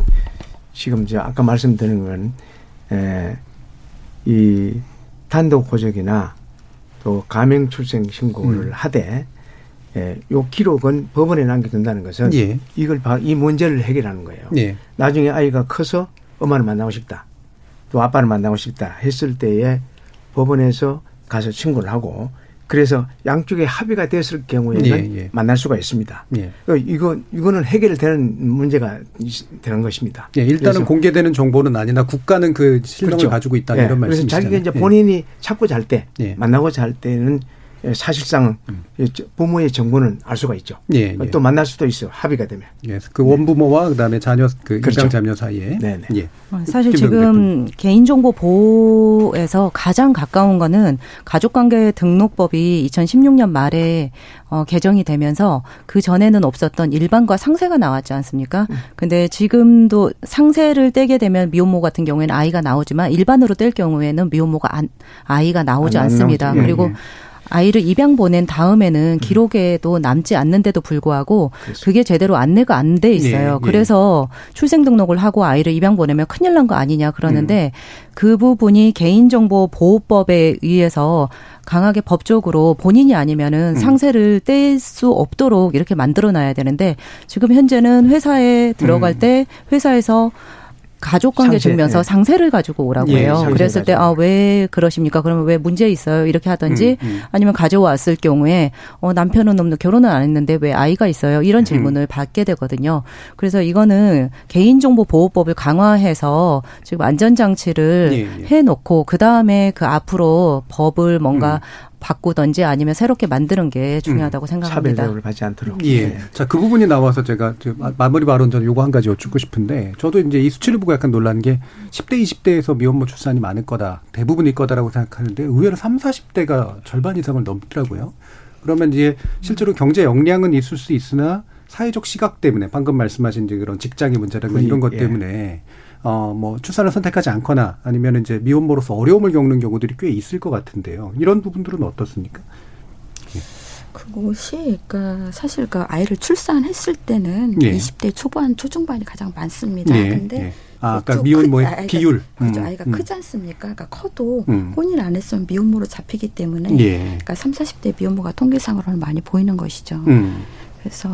Speaker 8: 지금 이제 아까 말씀드린 건 에, 이 단독 호적이나 또 가명 출생 신고를 음. 하되 예, 요 기록은 법원에 남겨둔다는 것은 예. 이걸 이 문제를 해결하는 거예요. 예. 나중에 아이가 커서 엄마를 만나고 싶다. 또 아빠를 만나고 싶다 했을 때에 법원에서 가서 신고를 하고 그래서 양쪽에 합의가 됐을 경우에는 예, 예. 만날 수가 있습니다. 예. 그러니까 이거 이거는 해결되는 문제가 되는 것입니다.
Speaker 2: 예, 일단은 공개되는 정보는 아니나 국가는 그 실명을 그렇죠. 가지고 있다 이런 말씀이시잖아요. 그래서
Speaker 8: 자기가 이제 예. 본인이 찾고 잘 때, 예. 만나고 잘 때는 예, 사실상 음. 부모의 정보는 알 수가 있죠. 예, 예. 또 만날 수도 있어요. 합의가 되면.
Speaker 2: 예, 그 원부모와 그다음에 자녀 그 그렇죠. 입장 자녀 사이에.
Speaker 10: 네네. 예. 어, 사실 지금 개인정보 보호에서 가장 가까운 거는 가족관계 등록법이 2016년 말에 어, 개정이 되면서 그 전에는 없었던 일반과 상세가 나왔지 않습니까? 음. 근데 지금도 상세를 떼게 되면 미혼모 같은 경우에는 아이가 나오지만 일반으로 뗄 경우에는 미혼모가 안, 아이가 나오지 안, 않습니다. 안 그리고 예. 아이를 입양 보낸 다음에는 음. 기록에도 남지 않는데도 불구하고 그렇죠. 그게 제대로 안내가 안 돼 있어요. 예, 예. 그래서 출생 등록을 하고 아이를 입양 보내면 큰일 난 거 아니냐 그러는데 음. 그 부분이 개인정보 보호법에 의해서 강하게 법적으로 본인이 아니면은 음. 상세를 뗄 수 없도록 이렇게 만들어 놔야 되는데 지금 현재는 회사에 들어갈 음. 때 회사에서 가족관계 증명서 네. 상세를 가지고 오라고 예, 해요. 그랬을 때 아 왜 그러십니까? 그러면 왜 문제 있어요? 이렇게 하든지 음, 음. 아니면 가져왔을 경우에 어 남편은 없는 결혼은 안 했는데 왜 아이가 있어요? 이런 음. 질문을 음. 받게 되거든요. 그래서 이거는 개인정보 보호법을 강화해서 지금 안전 장치를 예, 예. 해놓고 그 다음에 그 앞으로 법을 뭔가 음. 바꾸던지 아니면 새롭게 만드는 게 중요하다고 음, 생각합니다.
Speaker 8: 차별 을 받지 않도록.
Speaker 2: 예. 네. 자, 그 부분이 나와서 제가 마 무리 발언 전 요거 한 가지 여쭙고 싶은데 저도 이제 이 수치를 보고 약간 놀란 게 10대, 20대에서 미혼모 출산이 많을 거다. 대부분일 거다라고 생각하는데 의외로 3, 40대가 절반 이상을 넘더라고요. 그러면 이제 실제로 경제 역량은 있을 수 있으나 사회적 시각 때문에 방금 말씀하신 그런 직장의 문제라든가 이런 것 예. 때문에 예. 어, 뭐, 출산을 선택하지 않거나 아니면 이제 미혼모로서 어려움을 겪는 경우들이 꽤 있을 것 같은데요. 이런 부분들은 어떻습니까?
Speaker 9: 그것이 그러니까 사실 그 아이를 출산했을 때는 예. 20대 초반 초중반이 가장 많습니다. 예. 근데 예.
Speaker 2: 아, 그러니까 미혼모의 비율.
Speaker 9: 그죠. 음, 아이가 음. 크지 않습니까? 그러니까 커도 음. 혼인 안 했으면 미혼모로 잡히기 때문에 예. 그러니까 3, 40대 미혼모가 통계상으로는 많이 보이는 것이죠. 음. 그래서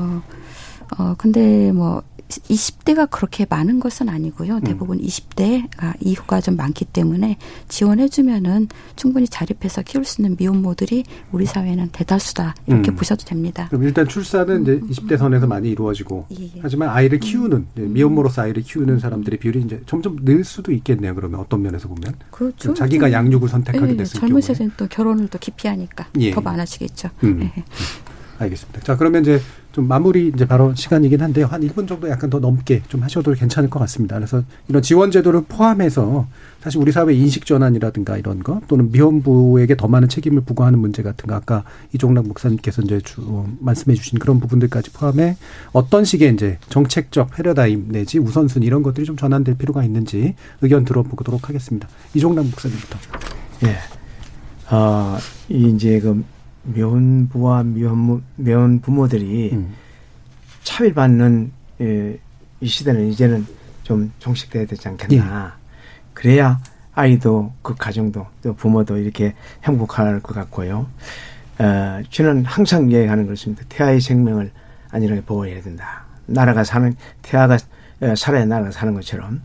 Speaker 9: 어 근데 뭐 20대가 그렇게 많은 것은 아니고요. 음. 대부분 음. 20대가 이후가 좀 많기 때문에 지원해주면은 충분히 자립해서 키울 수 있는 미혼모들이 우리 사회는 대다수다 이렇게 음. 보셔도 됩니다.
Speaker 2: 그럼 일단 출산은 이제 20대 선에서 많이 이루어지고 예, 예. 하지만 아이를 키우는 미혼모로서 아이를 키우는 사람들의 비율이 이제 점점 늘 수도 있겠네요. 그러면 어떤 면에서 보면
Speaker 9: 그렇죠.
Speaker 2: 자기가 양육을 선택하게 예, 됐을
Speaker 9: 젊은 세대는 또 결혼을 또 기피하니까 예. 더 많아지겠죠. 음. 예.
Speaker 2: 알겠습니다. 자 그러면 이제 좀 마무리 이제 바로 시간이긴 한데요. 한 1분 정도 약간 더 넘게 좀 하셔도 괜찮을 것 같습니다. 그래서 이런 지원 제도를 포함해서 사실 우리 사회 인식 전환이라든가 이런 거 또는 미혼부에게 더 많은 책임을 부과하는 문제 같은 거 아까 이종락 목사님께서 이제 주, 어, 말씀해 주신 그런 부분들까지 포함해 어떤 식의 이제 정책적 패러다임 내지 우선순위 이런 것들이 좀 전환될 필요가 있는지 의견 들어보도록 하겠습니다. 이종락 목사님부터.
Speaker 8: 예. 아, 이제 그 면부와 면, 면 부모들이 음. 차별받는 예, 이 시대는 이제는 좀 종식돼야 되지 않겠나. 예. 그래야 아이도 그 가정도 또 부모도 이렇게 행복할 것 같고요. 어, 저는 항상 이야기하는 것입니다. 태아의 생명을 안전하게 보호해야 된다. 나라가 사는 태아가 어, 살아야 나라가 사는 것처럼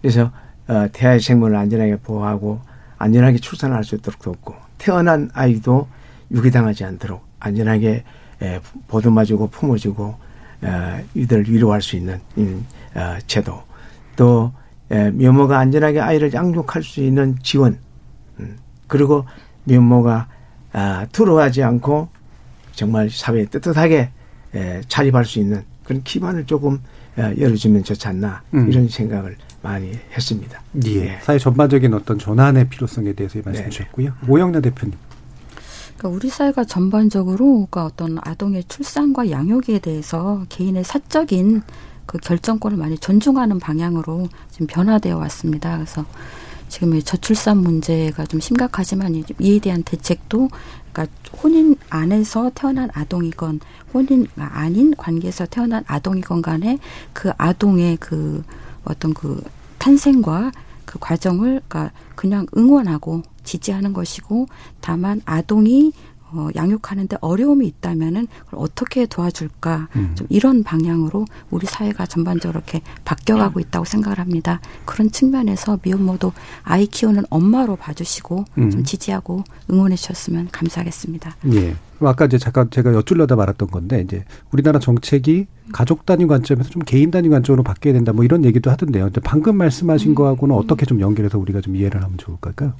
Speaker 8: 그래서 어, 태아의 생명을 안전하게 보호하고 안전하게 출산할 수 있도록 돕고 태어난 아이도 유기당하지 않도록 안전하게 에, 보듬어주고 품어주고 어, 이들을 위로할 수 있는 어, 제도 또 에, 미혼모가 안전하게 아이를 양육할 수 있는 지원 음, 그리고 미혼모가 아, 두려워하지 않고 정말 사회에 에, 자립할 수 있는 그런 기반을 조금 에, 열어주면 좋지 않나 음. 이런 생각을 많이 했습니다.
Speaker 2: 예. 예. 사회 전반적인 어떤 전환의 필요성에 대해서 말씀 주셨고요. 오영래 대표님.
Speaker 9: 그러니까 우리 사회가 전반적으로 그러니까 어떤 아동의 출산과 양육에 대해서 개인의 사적인 그 결정권을 많이 존중하는 방향으로 지금 변화되어 왔습니다. 그래서 지금 저출산 문제가 좀 심각하지만 이에 대한 대책도 그러니까 혼인 안에서 태어난 아동이건 혼인 아닌 관계에서 태어난 아동이건 간에 그 아동의 그 어떤 그 탄생과 그 과정을 그러니까 그냥 응원하고 지지하는 것이고 다만 아동이 어, 양육하는데 어려움이 있다면은 그걸 어떻게 도와줄까 음. 좀 이런 방향으로 우리 사회가 전반적으로 이렇게 바뀌어가고 있다고 생각을 합니다. 그런 측면에서 미혼모도 아이 키우는 엄마로 봐주시고 음. 좀 지지하고 응원해 주셨으면 감사하겠습니다.
Speaker 2: 예. 아까 이제 잠깐 제가 여쭐려다 말았던 건데 이제 우리나라 정책이 가족 단위 관점에서 좀 개인 단위 관점으로 바뀌어야 된다 뭐 이런 얘기도 하던데요. 근데 방금 말씀하신 음. 거하고는 어떻게 좀 연결해서 우리가 좀 이해를 하면 좋을까요?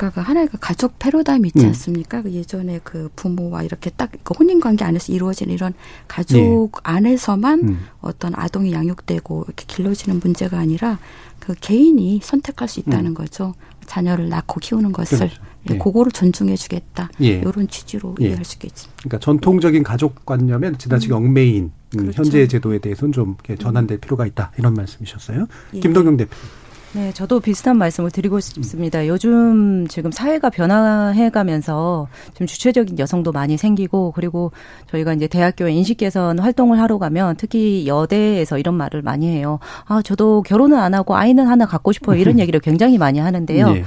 Speaker 9: 그러니까 그 하나의 그 가족 패러다임 있지 음. 않습니까? 음. 그 예전에 그 부모와 이렇게 딱그 혼인 관계 안에서 이루어지는 이런 가족 네. 안에서만 음. 어떤 아동이 양육되고 이렇게 길러지는 문제가 아니라 그 개인이 선택할 수 있다는 음. 거죠. 자녀를 낳고 키우는 것을 그렇죠. 예. 그거를 존중해주겠다. 예. 이런 취지로 예. 이해할 수 있겠습니다.
Speaker 2: 그러니까 전통적인 가족관념에 지나치게 음. 얽매인 음, 그렇죠. 현재의 제도에 대해서는 좀 전환될 필요가 있다. 이런 말씀이셨어요. 예. 김동영 대표.
Speaker 10: 네, 저도 비슷한 말씀을 드리고 싶습니다. 요즘 지금 사회가 변화해 가면서 지금 주체적인 여성도 많이 생기고 그리고 저희가 이제 대학교에 인식 개선 활동을 하러 가면 특히 여대에서 이런 말을 많이 해요. 아, 저도 결혼은 안 하고 아이는 하나 갖고 싶어요. 이런 [LAUGHS] 얘기를 굉장히 많이 하는데요. 네.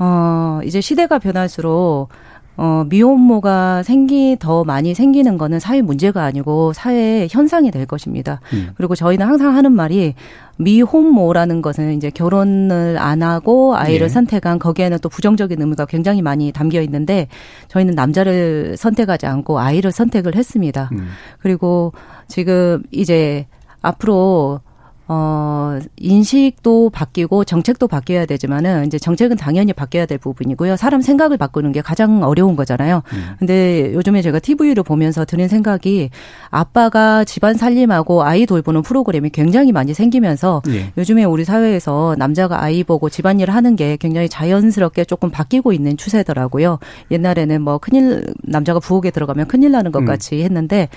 Speaker 10: 어, 이제 시대가 변할수록 어, 미혼모가 생기, 더 많이 생기는 거는 사회 문제가 아니고 사회 현상이 될 것입니다. 음. 그리고 저희는 항상 하는 말이 미혼모라는 것은 이제 결혼을 안 하고 아이를 예. 선택한 거기에는 또 부정적인 의미가 굉장히 많이 담겨 있는데 저희는 남자를 선택하지 않고 아이를 선택을 했습니다. 음. 그리고 지금 이제 앞으로 어, 인식도 바뀌고 정책도 바뀌어야 되지만은 이제 정책은 당연히 바뀌어야 될 부분이고요. 사람 생각을 바꾸는 게 가장 어려운 거잖아요. 음. 근데 요즘에 제가 TV를 보면서 드는 생각이 아빠가 집안 살림하고 아이 돌보는 프로그램이 굉장히 많이 생기면서 예. 요즘에 우리 사회에서 남자가 아이 보고 집안일을 하는 게 굉장히 자연스럽게 조금 바뀌고 있는 추세더라고요. 옛날에는 뭐 큰일 남자가 부엌에 들어가면 큰일 나는 것 음. 같이 했는데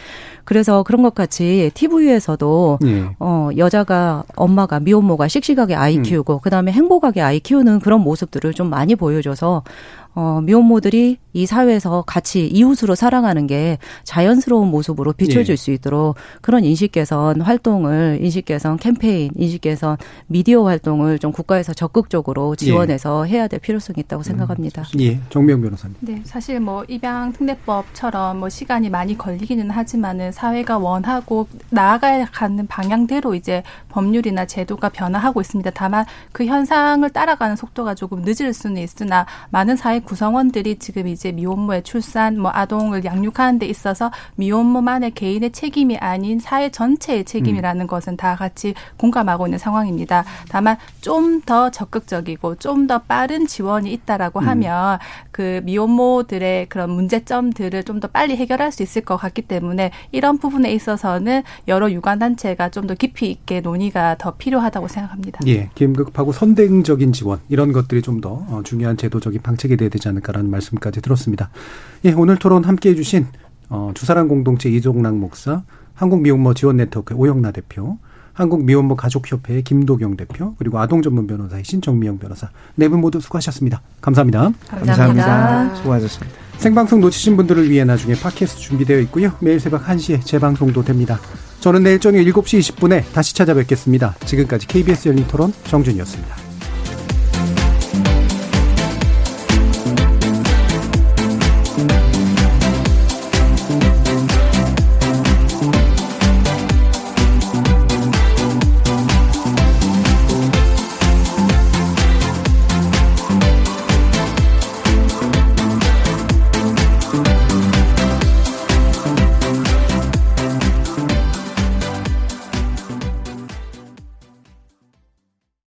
Speaker 10: 그래서 그런 것 같이 TV에서도 예. 어 여자가 엄마가 미혼모가 씩씩하게 아이 음. 키우고 음. 그다음에 행복하게 아이 키우는 그런 모습들을 좀 많이 보여줘서 어, 미혼모들이 이 사회에서 같이 이웃으로 살아가는 게 자연스러운 모습으로 비춰질 예. 수 있도록 그런 인식 개선 활동을 인식 개선 캠페인, 인식 개선 미디어 활동을 좀 국가에서 적극적으로 지원해서 예. 해야 될 필요성이 있다고 음, 생각합니다.
Speaker 2: 음, 예, 정명 변호사님.
Speaker 11: 네, 사실 뭐 입양 특례법처럼 뭐 시간이 많이 걸리기는 하지만은 사회가 원하고 나아가는 방향대로 이제 법률이나 제도가 변화하고 있습니다. 다만 그 현상을 따라가는 속도가 조금 늦을 수는 있으나 많은 사회 구성원들이 지금 이제 미혼모의 출산, 뭐 아동을 양육하는 데 있어서 미혼모만의 개인의 책임이 아닌 사회 전체의 책임이라는 음. 것은 다 같이 공감하고 있는 상황입니다. 다만 좀 더 적극적이고 좀 더 빠른 지원이 있다라고 음. 하면 그 미혼모들의 그런 문제점들을 좀 더 빨리 해결할 수 있을 것 같기 때문에 이런 부분에 있어서는 여러 유관 단체가 좀 더 깊이 있게 논의가 더 필요하다고 생각합니다.
Speaker 2: 예, 긴급하고 선행적인 지원 이런 것들이 좀더 어, 중요한 제도적인 방책이 돼야 되지 않을까라는 말씀까지 들었습니다. 예, 오늘 토론 함께 해주신 어, 주사랑 공동체 이종락 목사, 한국미혼모 지원 네트워크 오영나 대표, 한국미혼모 가족협회의 김도경 대표, 그리고 아동전문 변호사이신 정미영 변호사 네 분 모두 수고하셨습니다. 감사합니다.
Speaker 10: 감사합니다. 감사합니다.
Speaker 8: 수고하셨습니다.
Speaker 2: 생방송 놓치신 분들을 위해 나중에 팟캐스트 준비되어 있고요. 매일 새벽 1시에 재방송도 됩니다. 저는 내일 저녁 7시 20분에 다시 찾아뵙겠습니다. 지금까지 KBS 열린 토론 정준이었습니다.